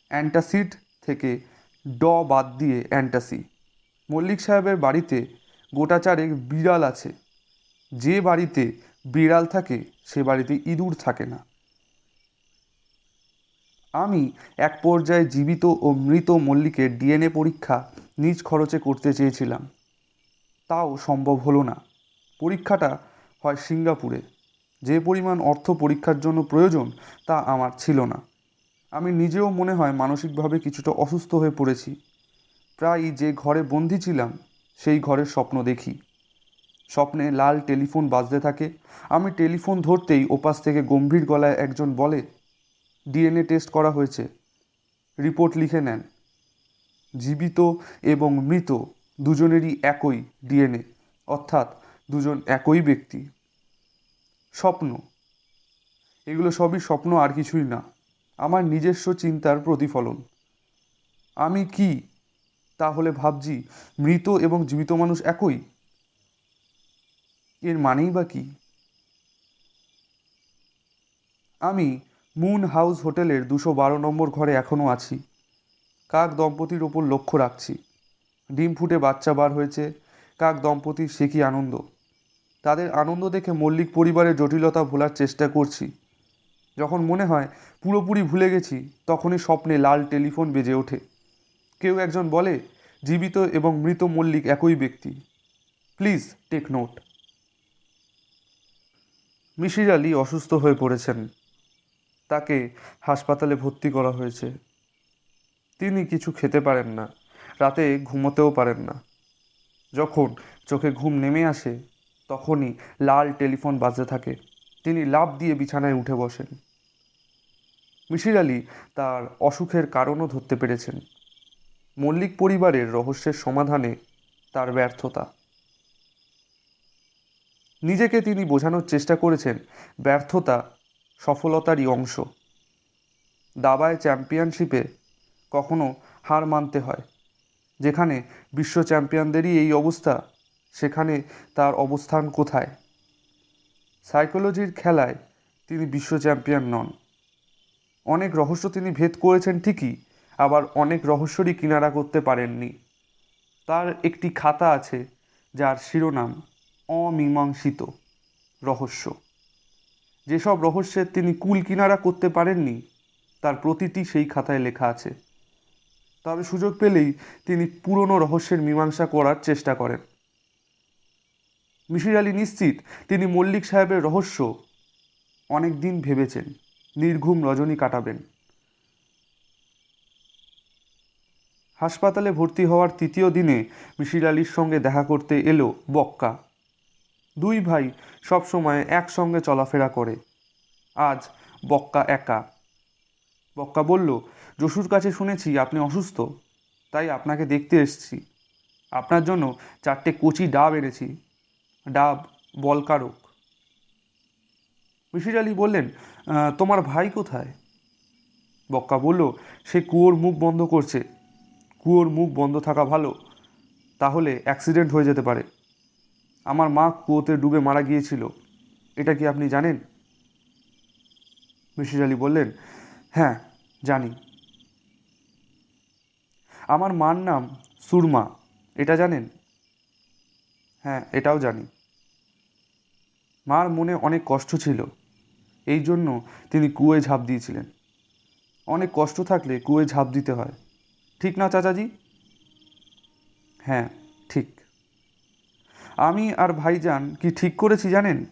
অ্যান্টাসিড থেকে ড বাদ দিয়ে অ্যান্টাসি। মল্লিক সাহেবের বাড়িতে গোটা চারেক বিড়াল আছে। যে বাড়িতে বিড়াল থাকে, সে বাড়িতে ইঁদুর থাকে না। আমি এক পর্যায়ে জীবিত ও মৃত মল্লিকের ডিএনএ পরীক্ষা নিজ খরচে করতে চেয়েছিলাম। তাও সম্ভব হলো না। পরীক্ষাটা হয় সিঙ্গাপুরে। যে পরিমাণ অর্থ পরীক্ষার জন্য প্রয়োজন তা আমার ছিল না। আমি নিজেও মনে হয় মানসিকভাবে কিছুটা অসুস্থ হয়ে পড়েছি। প্রায় যে ঘরে বন্দি ছিলাম, সেই ঘরের স্বপ্ন দেখি। স্বপ্নে লাল টেলিফোন বাজতে থাকে। আমি টেলিফোন ধরতেই ওপাশ থেকে গম্ভীর গলায় একজন বলে, ডিএনএ টেস্ট করা হয়েছে। রিপোর্ট লিখে নেন। জীবিত এবং মৃত দুজনেরই একই ডিএনএ, অর্থাৎ দুজন একই ব্যক্তি। স্বপ্ন। এগুলো সবই স্বপ্ন আর কিছুই না। আমার নিজস্ব চিন্তার প্রতিফলন। আমি কি তাহলে ভাবছি মৃত এবং জীবিত মানুষ একই? এর মানেই বা কি? আমি মুন হাউস হোটেলের দুশো বারো নম্বর ঘরে এখনও আছি। কাক দম্পতির ওপর লক্ষ্য রাখছি। ডিম ফুটে বাচ্চা বার হয়েছে। কাক দম্পতির সে কি আনন্দ? তাদের আনন্দ দেখে মল্লিক পরিবারের জটিলতা ভোলার চেষ্টা করছি। যখন মনে হয় পুরোপুরি ভুলে গেছি, তখনই স্বপ্নে লাল টেলিফোন বেজে ওঠে। কেউ একজন বলে, জীবিত এবং মৃত মল্লিক একই ব্যক্তি। Please take note. Misir Ali অসুস্থ হয়ে পড়েছেন। তাকে হাসপাতালে ভর্তি করা হয়েছে। তিনি কিছু খেতে পারেন না, রাতে ঘুমোতেও পারেন না। যখন চোখে ঘুম নেমে আসে, তখনই লাল টেলিফোন বাজতে থাকে। তিনি লাফ দিয়ে বিছানায় উঠে বসেন। মিশির আলী তার অসুখের কারণও ধরতে পেরেছেন। মল্লিক পরিবারের রহস্যের সমাধানে তার ব্যর্থতা। নিজেকে তিনি বোঝানোর চেষ্টা করেছেন ব্যর্থতা সফলতারই অংশ। দাবায় চ্যাম্পিয়নশিপে কখনো হার মানতে হয়, যেখানে বিশ্ব চ্যাম্পিয়নদেরই এই অবস্থা, সেখানে তার অবস্থান কোথায়? সাইকোলজির খেলায় তিনি বিশ্ব চ্যাম্পিয়ন নন। অনেক রহস্য তিনি ভেদ করেছেন ঠিকই আবার অনেক রহস্যরই কিনারা করতে পারেননি। তার একটি খাতা আছে, যার শিরোনাম, অমীমাংসিত রহস্য। যেসব রহস্যের তিনি কুল কিনারা করতে পারেননি, তার প্রতিটি সেই খাতায় লেখা আছে। তবে সুযোগ পেলেই তিনি পুরনো রহস্যের মীমাংসা করার চেষ্টা করেন। মিশির আলী নিশ্চিত তিনি মল্লিক সাহেবের রহস্য অনেক দিন ভেবেছেন, নির্ঘুম রজনী কাটাবেন। হাসপাতালে ভর্তি হওয়ার তৃতীয় দিনে মিশির আলীর সঙ্গে দেখা করতে এলো বক্কা। দুই ভাই সবসময় একসঙ্গে চলাফেরা করে। আজ বক্কা একা। বক্কা বলল, জসুর কাছে শুনেছি আপনি অসুস্থ, তাই আপনাকে দেখতে এসেছি। আপনার জন্য চারটে কচি ডাব এনেছি। ডাব বলকারক। মিশির আলী বললেন তোমার ভাই কোথায়? বক্কা বলল, সে কুয়োর মুখ বন্ধ করছে। কুয়োর মুখ বন্ধ থাকা ভালো, তাহলে অ্যাক্সিডেন্ট হয়ে যেতে পারে। আমার মা কুয়োতে ডুবে মারা গিয়েছিল, এটা কি আপনি জানেন? মিশির আলী বললেন হ্যাঁ জানি। আমার মার নাম সুরমা, এটা জানেন? হ্যাঁ এটাও জানি। মার মনে অনেক কষ্ট ছিল, এই জন্য তিনি কুয়োয় ঝাঁপ দিয়েছিলেন। অনেক কষ্ট থাকলে কুয়োয় ঝাঁপ দিতে হয়। ঠিক না, চাচাজি? হ্যাঁ ঠিক। আমি আর ভাইজান কি ঠিক করেছি জানেন?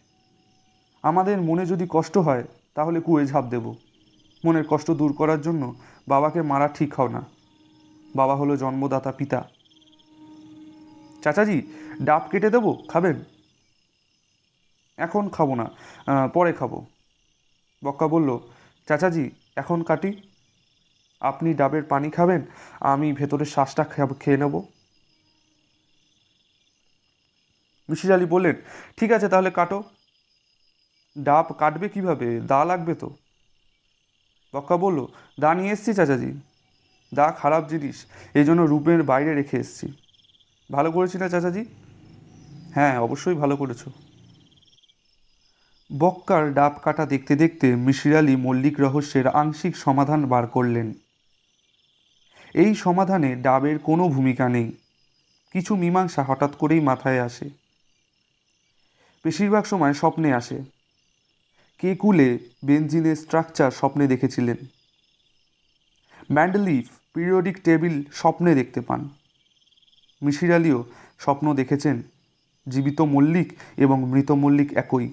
আমাদের মনে যদি কষ্ট হয়, তাহলে কুয়ে ঝাঁপ দেব। মনের কষ্ট দূর করার জন্য বাবাকে মারা ঠিক হও না। বাবা হলো জন্মদাতা পিতা। চাচাজি, ডাব কেটে দেবো? খাবেন? এখন খাব না পরে খাব। বক্কা বলল, চাচাজি, এখন কাটি। আপনি ডাবের পানি খাবেন, আমি ভেতরের শ্বাসটা খেয়ে নেব। মিসির আলী বললেন, ঠিক আছে তাহলে কাটো। ডাব কাটবে কীভাবে? দা লাগবে তো? বক্কা বলল, দা নিয়ে এসছি চাচাজি। দা খারাপ জিনিস, এই জন্য রুমের বাইরে রেখে এসছি। ভালো করেছি না চাচাজি? হ্যাঁ অবশ্যই ভালো করেছ। বক্কার ডাব কাটা দেখতে দেখতে মিশির আলী মল্লিক রহস্যের আংশিক সমাধান বার করলেন। এই সমাধানে ডাবের কোনো ভূমিকা নেই। কিছু মীমাংসা হঠাৎ করেই মাথায় আসে। বেশিরভাগ সময় স্বপ্নে আসে। কে কুলে বেঞ্জিনের স্ট্রাকচার স্বপ্নে দেখেছিলেন। ম্যান্ডলিফ পিরিয়ডিক টেবিল স্বপ্নে দেখতে পান। মিশির আলীও স্বপ্ন দেখেছেন, জীবিত মল্লিক এবং মৃত মল্লিক একই।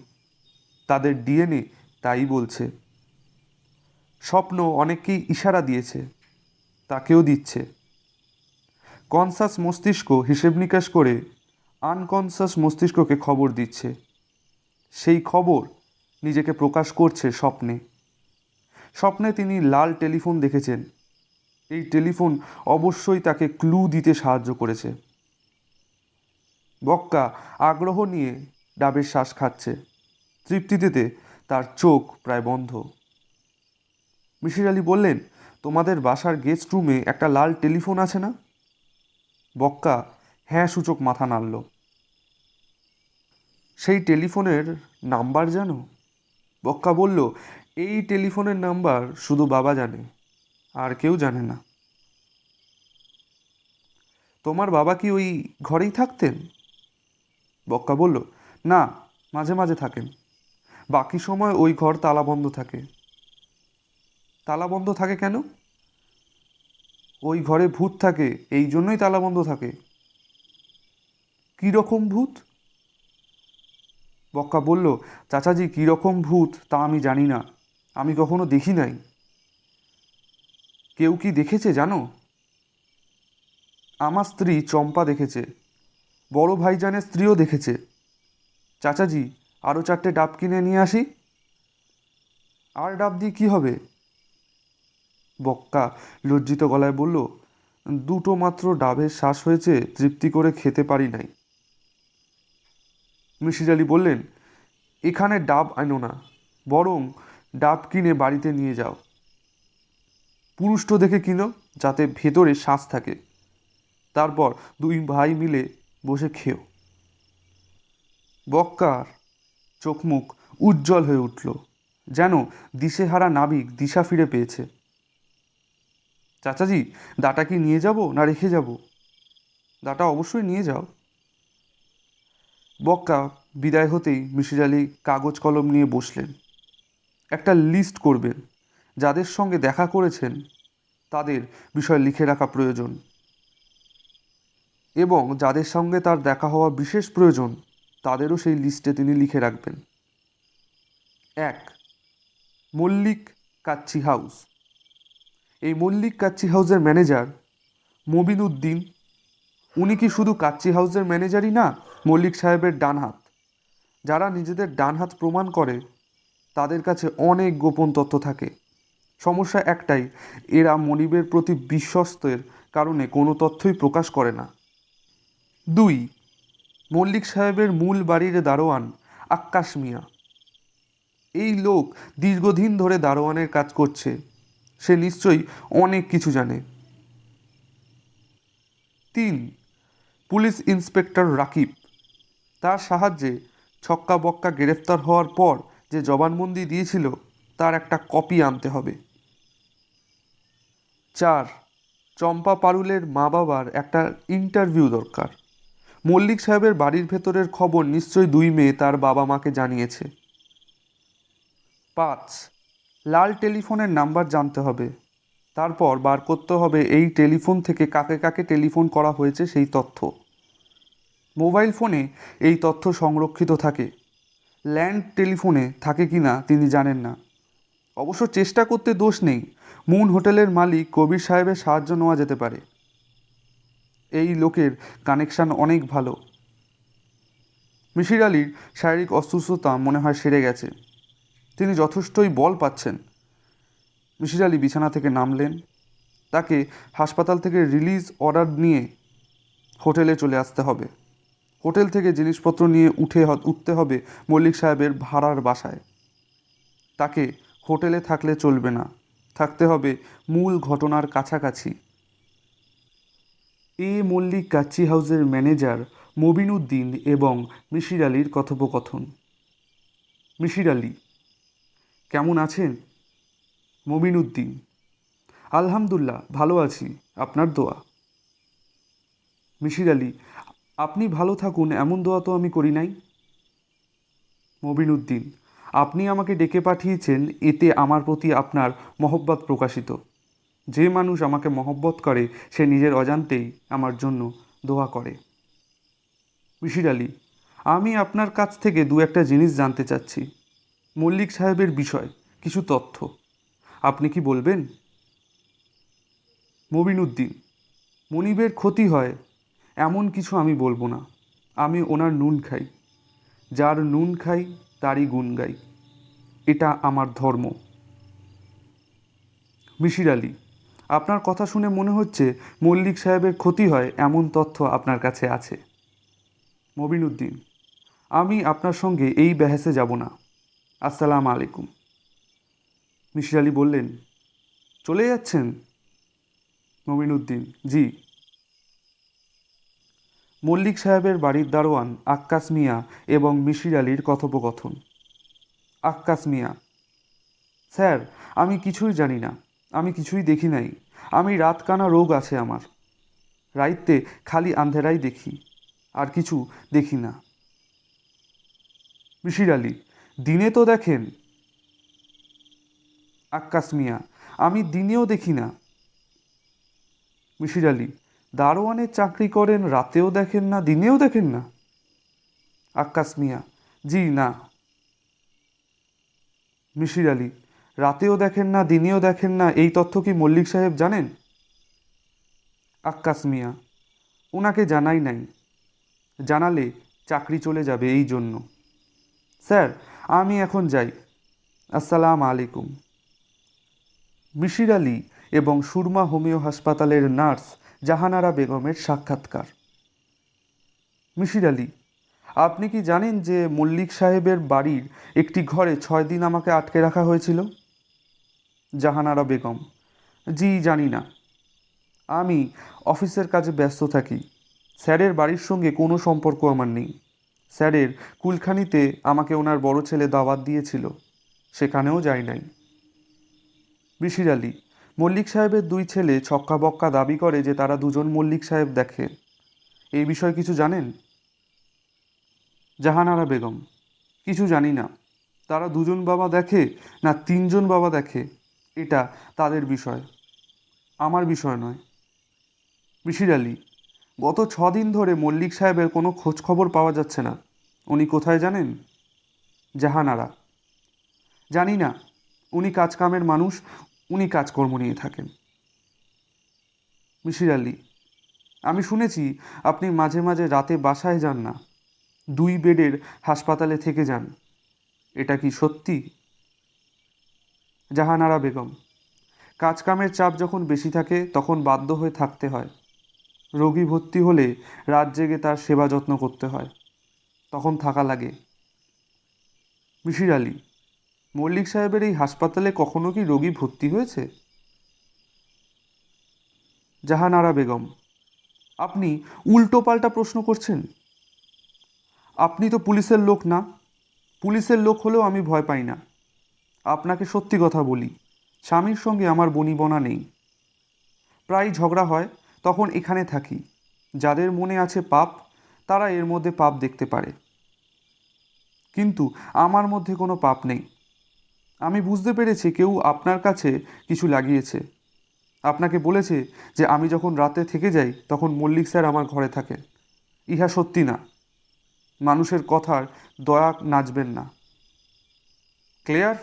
তাদের ডিএনএ তাই বলছে। স্বপ্ন অনেককেই ইশারা দিয়েছে। তাকেও দিচ্ছে। কনসাস মস্তিষ্ক হিসেব নিকাশ করে আনকনসাস মস্তিষ্ককে খবর দিচ্ছে। সেই খবর নিজেকে প্রকাশ করছে স্বপ্নে। স্বপ্নে তিনি লাল টেলিফোন দেখেছেন। এই টেলিফোন অবশ্যই তাকে ক্লু দিতে সাহায্য করেছে। বক্কা আগ্রহ নিয়ে ডাবের শ্বাস খাচ্ছে। তৃপ্তিতে তার চোখ প্রায় বন্ধ। মিশির আলী বললেন তোমাদের বাসার গেস্ট রুমে একটা লাল টেলিফোন আছে না? বক্কা হ্যাঁ সূচক মাথা নাড়ল। সেই টেলিফোনের নাম্বার জানো? বক্কা বলল, এই টেলিফোনের নাম্বার শুধু বাবা জানে, আর কেউ জানে না। তোমার বাবা কি ওই ঘরেই থাকতেন? বক্কা বলল, না, মাঝে মাঝে থাকেন। বাকি সময় ওই ঘর তালাবন্ধ থাকে। তালাবন্ধ থাকে কেন? ওই ঘরে ভূত থাকে, এই জন্যই তালাবন্ধ থাকে। কীরকম ভূত? বক্কা বলল, চাচাজি, কীরকম ভূত তা আমি জানি না। আমি কখনো দেখি নাই। কেউ কি দেখেছে জানো? আমার স্ত্রী চম্পা দেখেছে। বড় ভাইজানের স্ত্রীও দেখেছে। চাচাজি আরও চারটে ডাব কিনে নিয়ে আসি? আর ডাব দিয়ে কী হবে? বক্কা লজ্জিত গলায় বলল, দুটো মাত্র ডাবের শ্বাস হয়েছে, তৃপ্তি করে খেতে পারি নাই। মিশির আলী বললেন, এখানে ডাব আনো না, বরং ডাব কিনে বাড়িতে নিয়ে যাও। পুরুষ্ট দেখে কিনো, যাতে ভেতরে শ্বাস থাকে। তারপর দুই ভাই মিলে বসে খেও। বক্কার চোখ মুখ উজ্জ্বল হয়ে উঠল, যেন দিশেহারা নাবিক দিশা ফিরে পেয়েছে। চাচাজি, দাটা কি নিয়ে যাব না রেখে যাব? দাটা অবশ্যই নিয়ে যাও। বক্কা বিদায় হতেই মিশির আলী কাগজ কলম নিয়ে বসলেন। একটা লিস্ট করবেন, যাদের সঙ্গে দেখা করেছেন, তাদের বিষয় লিখে রাখা প্রয়োজন। এবং যাদের সঙ্গে তার দেখা হওয়া বিশেষ প্রয়োজন, তাদেরও সেই লিস্টে তিনি লিখে রাখবেন। এক, মল্লিক কাচ্চি হাউস এই মল্লিক কাচ্চি হাউসের ম্যানেজার মবিন উদ্দিন উনি কি শুধু কাচ্চি হাউসের ম্যানেজারই না, মল্লিক সাহেবের ডান হাত। যারা নিজেদের ডান হাত প্রমাণ করে, তাদের কাছে অনেক গোপন তথ্য থাকে। সমস্যা একটাই, এরা মনিবের প্রতি বিশ্বস্তের কারণে কোনো তথ্যই প্রকাশ করে না। দুই, মল্লিক সাহেবের মূল বাড়ির দারোয়ান আক্কাশ মিয়া। এই লোক দীর্ঘদিন ধরে দারোয়ানের কাজ করছে। সে নিশ্চয়ই অনেক কিছু জানে। তিন, পুলিশ ইন্সপেক্টর রাকিব। তার সাহায্যে ছক্কা বক্কা গ্রেফতার হওয়ার পর যে জবানবন্দি দিয়েছিল, তার একটা কপি আনতে হবে। চার, চম্পা পারুলের মা বাবার একটা ইন্টারভিউ দরকার। মল্লিক সাহেবের বাড়ির ভেতরের খবর নিশ্চয়ই দুই মেয়ে তার বাবা মাকে জানিয়েছে। পাঁচ লাল টেলিফোনের নাম্বার জানতে হবে। তারপর বার করতে হবে এই টেলিফোন থেকে কাকে কাকে টেলিফোন করা হয়েছে সেই তথ্য। মোবাইল ফোনে এই তথ্য সংরক্ষিত থাকে। ল্যান্ড টেলিফোনে থাকে কি না তিনি জানেন না। অবশ্য চেষ্টা করতে দোষ নেই। মুন হোটেলের মালিক কবির সাহেবের সাহায্য নেওয়া যেতে পারে। এই লোকের কানেকশান অনেক ভালো। মিশির আলীর শারীরিক অসুস্থতা মনে হয় সেরে গেছে। তিনি যথেষ্টই বল পাচ্ছেন। মিশির আলী বিছানা থেকে নামলেন। তাকে হাসপাতাল থেকে রিলিজ অর্ডার নিয়ে হোটেলে চলে আসতে হবে। হোটেল থেকে জিনিসপত্র নিয়ে উঠে উঠতে হবে মল্লিক সাহেবের ভাড়ার বাসায়। তাকে হোটেলে থাকলে চলবে না। থাকতে হবে মূল ঘটনার কাছাকাছি। এ মল্লিক কাচ্চি হাউসের ম্যানেজার মবিনুদ্দিন এবং মিশির আলীর কথোপকথন। মিশির আলী কেমন আছেন? মমিন উদ্দিন আলহামদুলিল্লাহ, ভালো আছি। আপনার দোয়া? মিশির আলী, আপনি ভালো থাকুন, এমন দোয়া তো আমি করি নাই। মবিন উদ্দিন আপনি আমাকে ডেকে পাঠিয়েছেন, এতে আমার প্রতি আপনার মহব্বত প্রকাশিত। যে মানুষ আমাকে মহব্বত করে, সে নিজের অজান্তেই আমার জন্য দোয়া করে। মিশির আলী, আমি আপনার কাছ থেকে দু একটা জিনিস জানতে চাচ্ছি। মল্লিক সাহেবের বিষয়, কিছু তথ্য। আপনি কি বলবেন? মবিন উদ্দিন মনিবের ক্ষতি হয়, এমন কিছু আমি বলব না। আমি ওনার নুন খাই। যার নুন খাই, তারই গুণ গাই। এটা আমার ধর্ম। মিশির আলী, আপনার কথা শুনে মনে হচ্ছে মল্লিক সাহেবের ক্ষতি হয়, এমন তথ্য আপনার কাছে আছে। মবিন উদ্দিন আমি আপনার সঙ্গে এই বেহেসে যাব না। আসসালাম আলাইকুম। মিশির আলী বললেন, চলে যাচ্ছেন? মবিন উদ্দিন জি। মল্লিক সাহেবের বাড়ির দারোয়ান আক্কাস মিয়া এবং মিশির আলীর কথোপকথন। আক্কাস মিয়া, স্যার, আমি কিছুই জানি না, আমি কিছুই দেখি নাই, আমি রাতকানা রোগ আছে আমার। রাইতে খালি আন্ধেরাই দেখি, আর কিছু দেখি না। মিশির আলী দিনে তো দেখেন। আক্কাস মিয়া, আমি দিনেও দেখি না। মিশির আলী দারোয়ানের চাকরি করেন, রাতেও দেখেন না, দিনেও দেখেন না। আক্কাস মিয়া, জি, না। মিশির আলী, রাতেও দেখেন না, দিনেও দেখেন না, এই তথ্য কি মল্লিক সাহেব জানেন? আক্কাস মিয়া ওনাকে জানাই নাই। জানালে চাকরি চলে যাবে এই জন্য। স্যার আমি এখন যাই। আসসালাম আলাইকুম। মিশির আলী এবং সুরমা হোমিও হাসপাতালের নার্স জাহানারা বেগমের সাক্ষাৎকার। মিশির আলী, আপনি কি জানেন যে মল্লিক সাহেবের বাড়ির একটি ঘরে ছয় দিন আমাকে আটকে রাখা হয়েছিল? জাহানারা বেগম, জি, জানি না। আমি অফিসের কাজে ব্যস্ত থাকি। স্যারের বাড়ির সঙ্গে কোনো সম্পর্ক আমার নেই। স্যারের কুলখানিতে আমাকে ওনার বড় ছেলে দাওয়াত দিয়েছিল, সেখানেও যাই নাই। বিশির আলী, মল্লিক সাহেবের দুই ছেলে ছক্কা বক্কা দাবি করে যে তারা দুজন মল্লিক সাহেব দেখে এই বিষয়ে কিছু জানেন? জাহানারা বেগম, কিছু জানি না। তারা দুজন বাবা দেখে না তিনজন বাবা দেখে? এটা তাদের বিষয়, আমার বিষয় নয়। বিশির আলী, গত ছ দিন ধরে মল্লিক সাহেবের কোনো খোঁজ খবর পাওয়া যাচ্ছে না। উনি কোথায় জানেন? জাহানারা। জানি না, উনি কাজকামের মানুষ, উনি কাজকর্ম নিয়ে থাকেন। মিশির আলী, আমি শুনেছি আপনি মাঝে মাঝে রাতে বাসায় যান না, দুই বেডের হাসপাতালে থেকে যান। এটা কি সত্যি? জাহানারা বেগম, কাজকামের চাপ যখন বেশি থাকে, তখন বাধ্য হয়ে থাকতে হয়। রোগী ভর্তি হলে রাত জেগে তার সেবা যত্ন করতে হয়। তখন থাকা লাগে। মিশির আলী, মল্লিক সাহেবের এই হাসপাতালে কখনো কি রোগী ভর্তি হয়েছে? জাহানারা বেগম, আপনি উল্টো পাল্টা প্রশ্ন করছেন। আপনি তো পুলিশের লোক না। পুলিশের লোক হলেও আমি ভয় পাই না। আপনাকে সত্যি কথা বলি, স্বামীর সঙ্গে আমার বনিবনা নেই। প্রায় ঝগড়া হয়, তখন এখানে থাকি। যাদের মনে আছে পাপ, তারা এর মধ্যে পাপ দেখতে পারে। কিন্তু আমার মধ্যে কোনো পাপ নেই। আমি বুঝতে পেরেছি কেউ আপনার কাছে কিছু লাগিয়েছে। আপনাকে বলেছে যে আমি যখন রাতে থেকে যাই, তখন মল্লিক স্যার আমার ঘরে থাকেন। ইহা সত্যি না। মানুষের কথার দয়া নাচবেন না। ক্লিয়ার?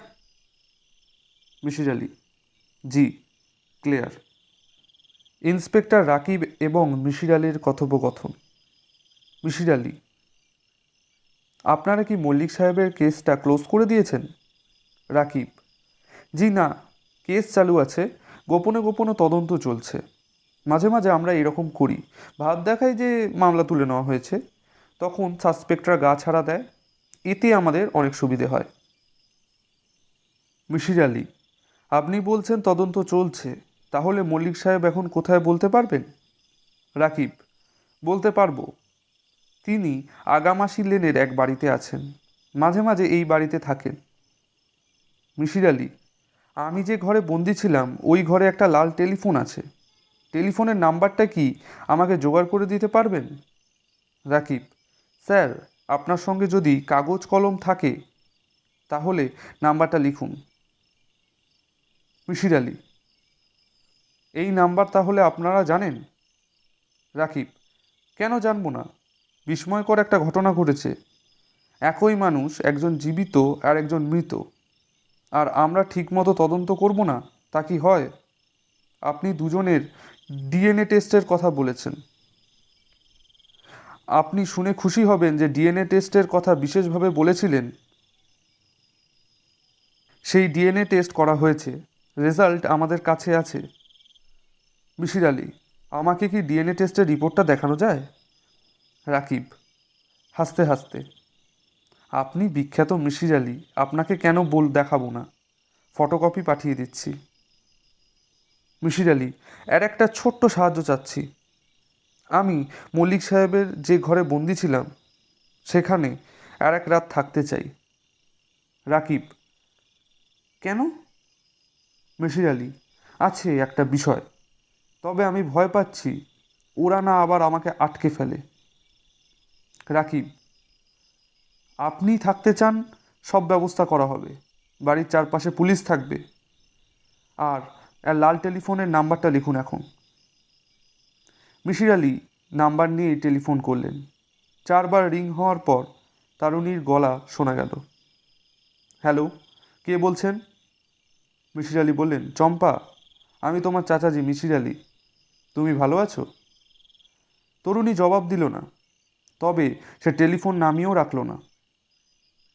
মিশির আলী। জি, ক্লিয়ার। ইন্সপেক্টর রাকিব এবং মিশির আলীর কথোপকথন। মিশির আলী আপনারা কি মল্লিক সাহেবের কেসটা ক্লোজ করে দিয়েছেন? রাকিব, জি না, কেস চালু আছে, গোপনে গোপনে তদন্ত চলছে। মাঝে মাঝে আমরা এরকম করি। ভাব দেখায় যে মামলা তুলে নেওয়া হয়েছে। তখন সাসপেক্টরা গা ছাড়া দেয়। এতে আমাদের অনেক সুবিধে হয়। মিশির আলী, আপনি বলছেন তদন্ত চলছে। তাহলে মল্লিক সাহেব এখন কোথায় বলতে পারবেন? রাকিব, বলতে পারব। তিনি আগামাসি লেনের এক বাড়িতে আছেন। মাঝে মাঝে এই বাড়িতে থাকেন। মিশির আলি, আমি যে ঘরে বন্দি ছিলাম, ওই ঘরে একটা লাল টেলিফোন আছে। টেলিফোনের নাম্বারটা কি আমাকে জোগাড় করে দিতে পারবেন? রাকিব, স্যার, আপনার সঙ্গে যদি কাগজ কলম থাকে, তাহলে নাম্বারটা লিখুন। মিশির আলি, এই নাম্বার তাহলে আপনারা জানেন? রাকিব, কেন জানব না? বিস্ময়কর একটা ঘটনা ঘটেছে। একই মানুষ একজন জীবিত আর একজন মৃত। আর আমরা ঠিকমতো তদন্ত করব না, তা কি হয়? আপনি দুজনের ডিএনএ টেস্টের কথা বলেছেন। আপনি শুনে খুশি হবেন যে ডিএনএ টেস্টের কথা বিশেষভাবে বলেছিলেন। সেই ডিএনএ টেস্ট করা হয়েছে। রেজাল্ট আমাদের কাছে আছে। মিশির আলী, আমাকে কি ডিএনএ টেস্টের রিপোর্টটা দেখানো যায়? রাকিব, হাসতে হাসতে, আপনি বিখ্যাত মিশির আলী, আপনাকে কেন বল, দেখাবো না? ফটোকপি পাঠিয়ে দিচ্ছি। মিশির আলী, এর একটা ছোট্ট সাহায্য চাচ্ছি। আমি মল্লিক সাহেবের যে ঘরে বন্দি ছিলাম, সেখানে আর এক রাত থাকতে চাই। রাকিব, কেন? মিশির আলী, আছে একটা বিষয়। তবে আমি ভয় পাচ্ছি, ওরা না আবার আমাকে আটকে ফেলে। রাকিব আপনি থাকতে চান, সব ব্যবস্থা করা হবে। বাড়ির চারপাশে পুলিশ থাকবে। আর লাল টেলিফোনের নাম্বারটা লিখুন এখন। মিশির আলী নাম্বার নিয়ে টেলিফোন করলেন। চারবার রিং হওয়ার পর তারুণীর গলা শোনা গেল। হ্যালো, কে বলছেন? মিশির আলী বললেন, চম্পা, আমি তোমার চাচাজি মিশির আলী। তুমি ভালো আছো? তরুণী জবাব দিল না। তবে সে টেলিফোন নামিয়েও রাখল না।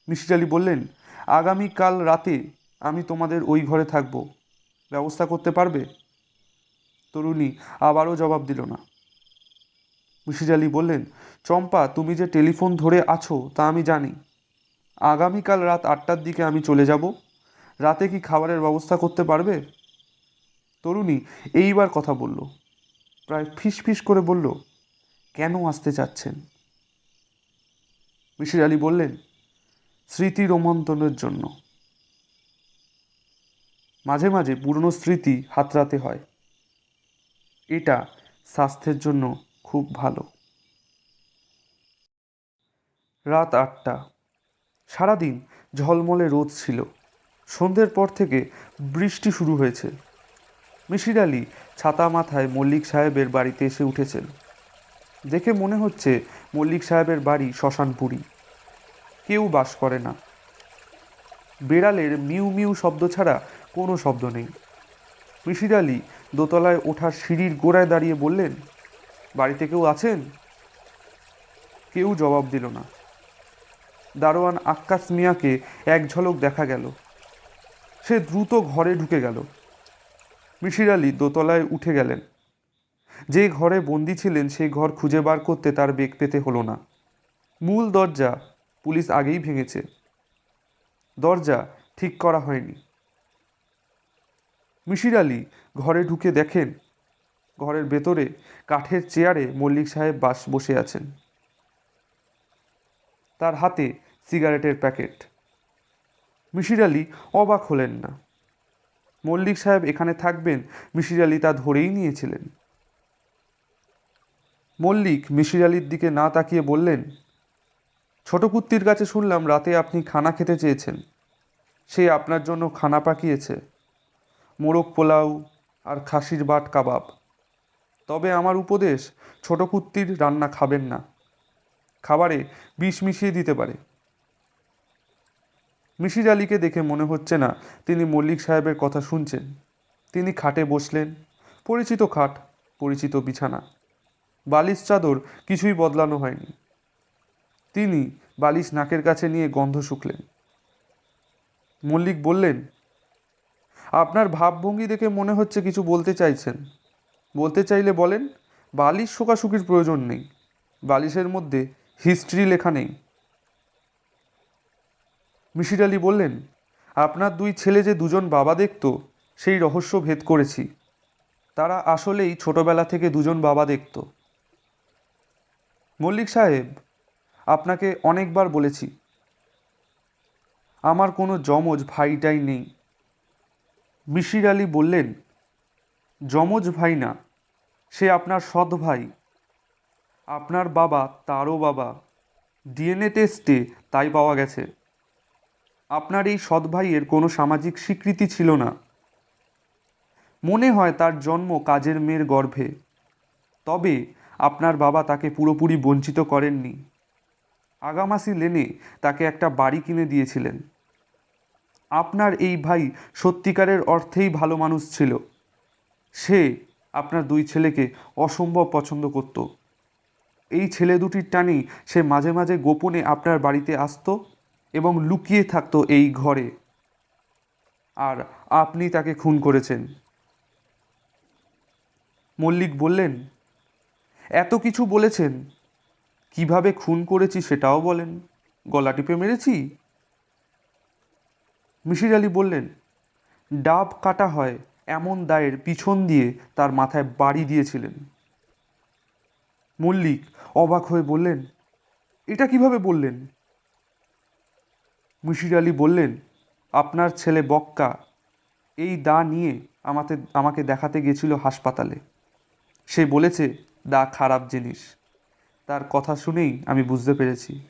মিশির আলী বললেন আগামীকাল রাতে আমি তোমাদের ওই ঘরে থাকব। ব্যবস্থা করতে পারবে? তরুণী আবারও জবাব দিল না। মিশির আলী বললেন, চম্পা, তুমি যে টেলিফোন ধরে আছো তা আমি জানি। আগামীকাল রাত আটটার দিকে আমি চলে যাব। রাতে কি খাবারের ব্যবস্থা করতে পারবে? তরুণী এইবার কথা বলল, প্রায় ফিস ফিস করে বলল, কেন আসতে চাচ্ছেন? মিশির আলী বললেন, স্মৃতি রোমন্থনের জন্য। মাঝে মাঝে পুরনো স্মৃতি হাতরাতে হয়। এটা স্বাস্থ্যের জন্য খুব ভালো। রাত আটটা। সারাদিন ঝলমলে রোদ ছিল। সন্ধ্যের পর থেকে বৃষ্টি শুরু হয়েছে। মিশির আলী ছাতা মাথায় মল্লিক সাহেবের বাড়িতে এসে উঠেছেন। দেখে মনে হচ্ছে মল্লিক সাহেবের বাড়ি শ্মশানপুরী। কেউ বাস করে না। বেড়ালের মিউ মিউ শব্দ ছাড়া কোনো শব্দ নেই। মিশির আলী দোতলায় ওঠার সিঁড়ির গোড়ায় দাঁড়িয়ে বললেন, বাড়িতে কেউ আছেন? কেউ জবাব দিল না। দারোয়ান আক্কাস মিয়াকে এক ঝলক দেখা গেল। সে দ্রুত ঘরে ঢুকে গেল। মিশির আলী দোতলায় উঠে গেলেন। যে ঘরে বন্দি ছিলেন, সেই ঘর খুঁজে বার করতে তার বেগ পেতে হলো না। মূল দরজা পুলিশ আগেই ভেঙেছে। দরজা ঠিক করা হয়নি। মিশির আলী ঘরে ঢুকে দেখেন, ঘরের ভেতরে কাঠের চেয়ারে মল্লিক সাহেব বাস বসে আছেন। তার হাতে সিগারেটের প্যাকেট। মিশির আলী অবাক হলেন না। মল্লিক সাহেব এখানে থাকবেন মিশির আলী তা ধরেই নিয়েছিলেন। মল্লিক মিশির আলির দিকে না তাকিয়ে বললেন, ছোট কুত্তির কাছে শুনলাম রাতে আপনি খানা খেতে চেয়েছেন। সে আপনার জন্য খানা পাকিয়েছে। মোরগ পোলাও আর খাসির বাট কাবাব। তবে আমার উপদেশ, ছোট কুত্তির রান্না খাবেন না। খাবারে বিষ মিশিয়ে দিতে পারে। মিশির আলীকে দেখে মনে হচ্ছে না তিনি মল্লিক সাহেবের কথা শুনছেন। তিনি খাটে বসলেন। পরিচিত খাট, পরিচিত বিছানা। বালিশ চাদর কিছুই বদলানো হয়নি। তিনি বালিশ নাকের কাছে নিয়ে গন্ধ শুকলেন। মল্লিক বললেন, আপনার ভাবভঙ্গি দেখে মনে হচ্ছে কিছু বলতে চাইছেন। বলতে চাইলে বলেন, বালিশ শোকাশুকির প্রয়োজন নেই। বালিশের মধ্যে হিস্ট্রি লেখা নেই। মিশির আলী বললেন, আপনার দুই ছেলে যে দুজন বাবা দেখতো, সেই রহস্য ভেদ করেছি। তারা আসলেই ছোটবেলা থেকে দুজন বাবা দেখতো। মল্লিক সাহেব, আপনাকে অনেকবার বলেছি। আমার কোনো যমজ ভাইটাই নেই। মিশির আলী বললেন, যমজ ভাই না, সে আপনার সৎ ভাই। আপনার বাবা তারও বাবা। ডিএনএ টেস্টে তাই পাওয়া গেছে। আপনার এই সৎ ভাইয়ের কোনো সামাজিক স্বীকৃতি ছিল না। মনে হয় তার জন্ম কাজের মেয়ের গর্ভে। তবে আপনার বাবা তাকে পুরোপুরি বঞ্চিত করেননি। আগামাসি লেনে তাকে একটা বাড়ি কিনে দিয়েছিলেন। আপনার এই ভাই সত্যিকারের অর্থেই ভালো মানুষ ছিল। সে আপনার দুই ছেলেকে অসম্ভব পছন্দ করত। এই ছেলে দুটির টানেই সে মাঝে মাঝে গোপনে আপনার বাড়িতে আসতো এবং লুকিয়ে থাকতো এই ঘরে। আর আপনি তাকে খুন করেছেন। মল্লিক বললেন এত কিছু বলেছেন। কীভাবে খুন করেছি সেটাও বলেন। গলা টিপে মেরেছি। মিশির আলী বললেন, ডাব কাটা হয় এমন দায়ের পিছন দিয়ে তার মাথায় বাড়ি দিয়েছিলেন। মল্লিক অবাক হয়ে বললেন, এটা কীভাবে বললেন? মিশির আলী বললেন, আপনার ছেলে বক্কা এই দা নিয়ে আমাকে আমাকে দেখাতে গেছিল হাসপাতালে। সে বলেছে দা খারাপ জিনিস। তার কথা শুনেই আমি বুঝতে পেরেছি।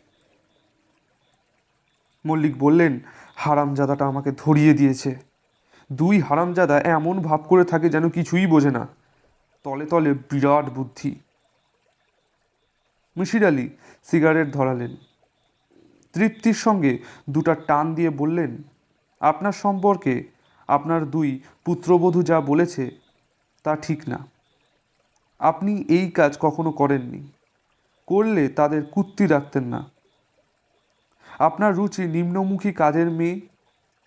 মল্লিক বললেন, হারামজাদাটা আমাকে ধরিয়ে দিয়েছে। দুই হারামজাদা এমন ভাব করে থাকে যেন কিছুই বোঝে না। তলে তলে বিরাট বুদ্ধি। মিশির আলী সিগারেট ধরালেন। তৃপ্তির সঙ্গে দুটা টান দিয়ে বললেন, আপনার সম্পর্কে আপনার দুই পুত্রবধূ যা বলেছে তা ঠিক না। আপনি এই কাজ কখনো করেননি। করলে তাদের কুত্তি রাখতেন না। আপনার রুচি নিম্নমুখী কাজের মেয়ে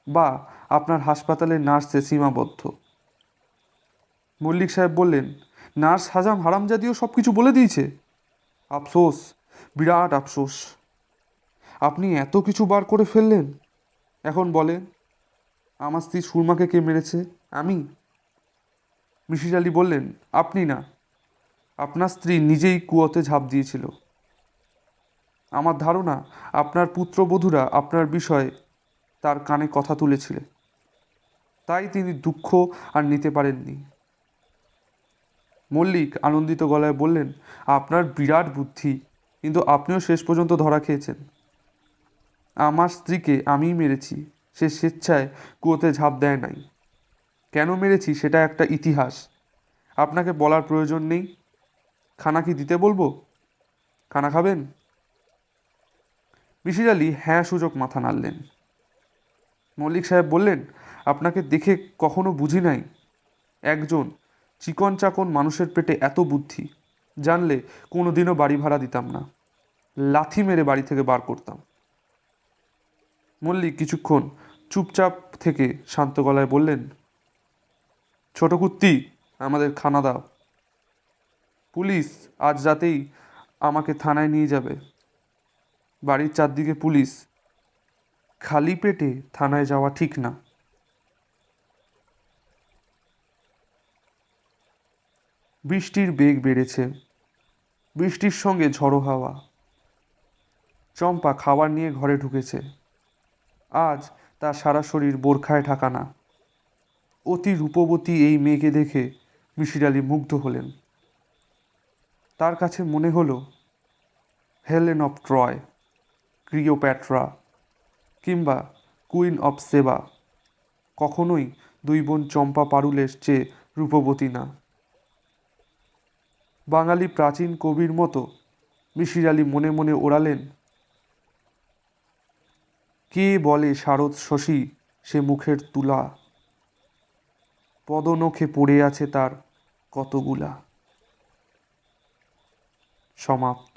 বা আপনার হাসপাতালের নার্সে সীমাবদ্ধ। মল্লিক সাহেব বললেন, নার্স হাজাম হারামজাদিও সব কিছু বলে দিয়েছে? আফসোস, বিরাট আফসোস। আপনি এত কিছু বার করে ফেললেন? এখন বলেন আমার স্ত্রী সুরমাকে কে মেরেছে? আমি। মিশির আলী বললেন, আপনি না। আপনার স্ত্রী নিজেই কুয়োতে ঝাঁপ দিয়েছিল। আমার ধারণা, আপনার পুত্রবধূরা আপনার বিষয়ে তার কানে কথা তুলেছিলেন। তাই তিনি দুঃখ আর নিতে পারেননি। মল্লিক আনন্দিত গলায় বললেন, আপনার বিরাট বুদ্ধি, কিন্তু আপনিও শেষ পর্যন্ত ধরা খেয়েছেন। আমার স্ত্রীকে আমিই মেরেছি, সে স্বেচ্ছায় কুয়োতে ঝাঁপ দেয় নাই। কেন মেরেছি সেটা একটা ইতিহাস। আপনাকে বলার প্রয়োজন নেই। খানা কি দিতে বলব? খানা খাবেন? মিশির আলী হ্যাঁ সুযোগ মাথা নাড়লেন। মল্লিক সাহেব বললেন, আপনাকে দেখে কখনো বুঝি নাই। একজন চিকন চাকন মানুষের পেটে এত বুদ্ধি, জানলে কোনো দিনও বাড়ি ভাড়া দিতাম না। লাথি মেরে বাড়ি থেকে বার করতাম। মল্লিক কিছুক্ষণ চুপচাপ থেকে শান্ত গলায় বললেন, ছোট কুত্তি, আমাদের খানা দাও। পুলিশ আজ রাতেই আমাকে থানায় নিয়ে যাবে। বাড়ির চারদিকে পুলিশ। খালি পেটে থানায় যাওয়া ঠিক না। বৃষ্টির বেগ বেড়েছে। বৃষ্টির সঙ্গে ঝড়ো হাওয়া। চম্পা খাবার নিয়ে ঘরে ঢুকেছে। আজ তার সারা শরীর বোরখায় ঢাকানা। অতি রূপবতী এই মেয়েকে দেখে মিশির আলী মুগ্ধ হলেন। তার কাছে মনে হলো, হেলেন অফ ট্রয় ক্রিওপ্যাট্রা কিংবা কুইন অফ সেবা, কখনোই দুই বোন চম্পা পারুলের চেয়ে রূপবতী না। বাঙালি প্রাচীন কবির মতো মিশির আলী মনে মনে ওড়ালেন, কে বলে শারদ শশী সে মুখের তুলা? পদনখে পড়ে আছে তার কতগুলা? সমাপ্ত।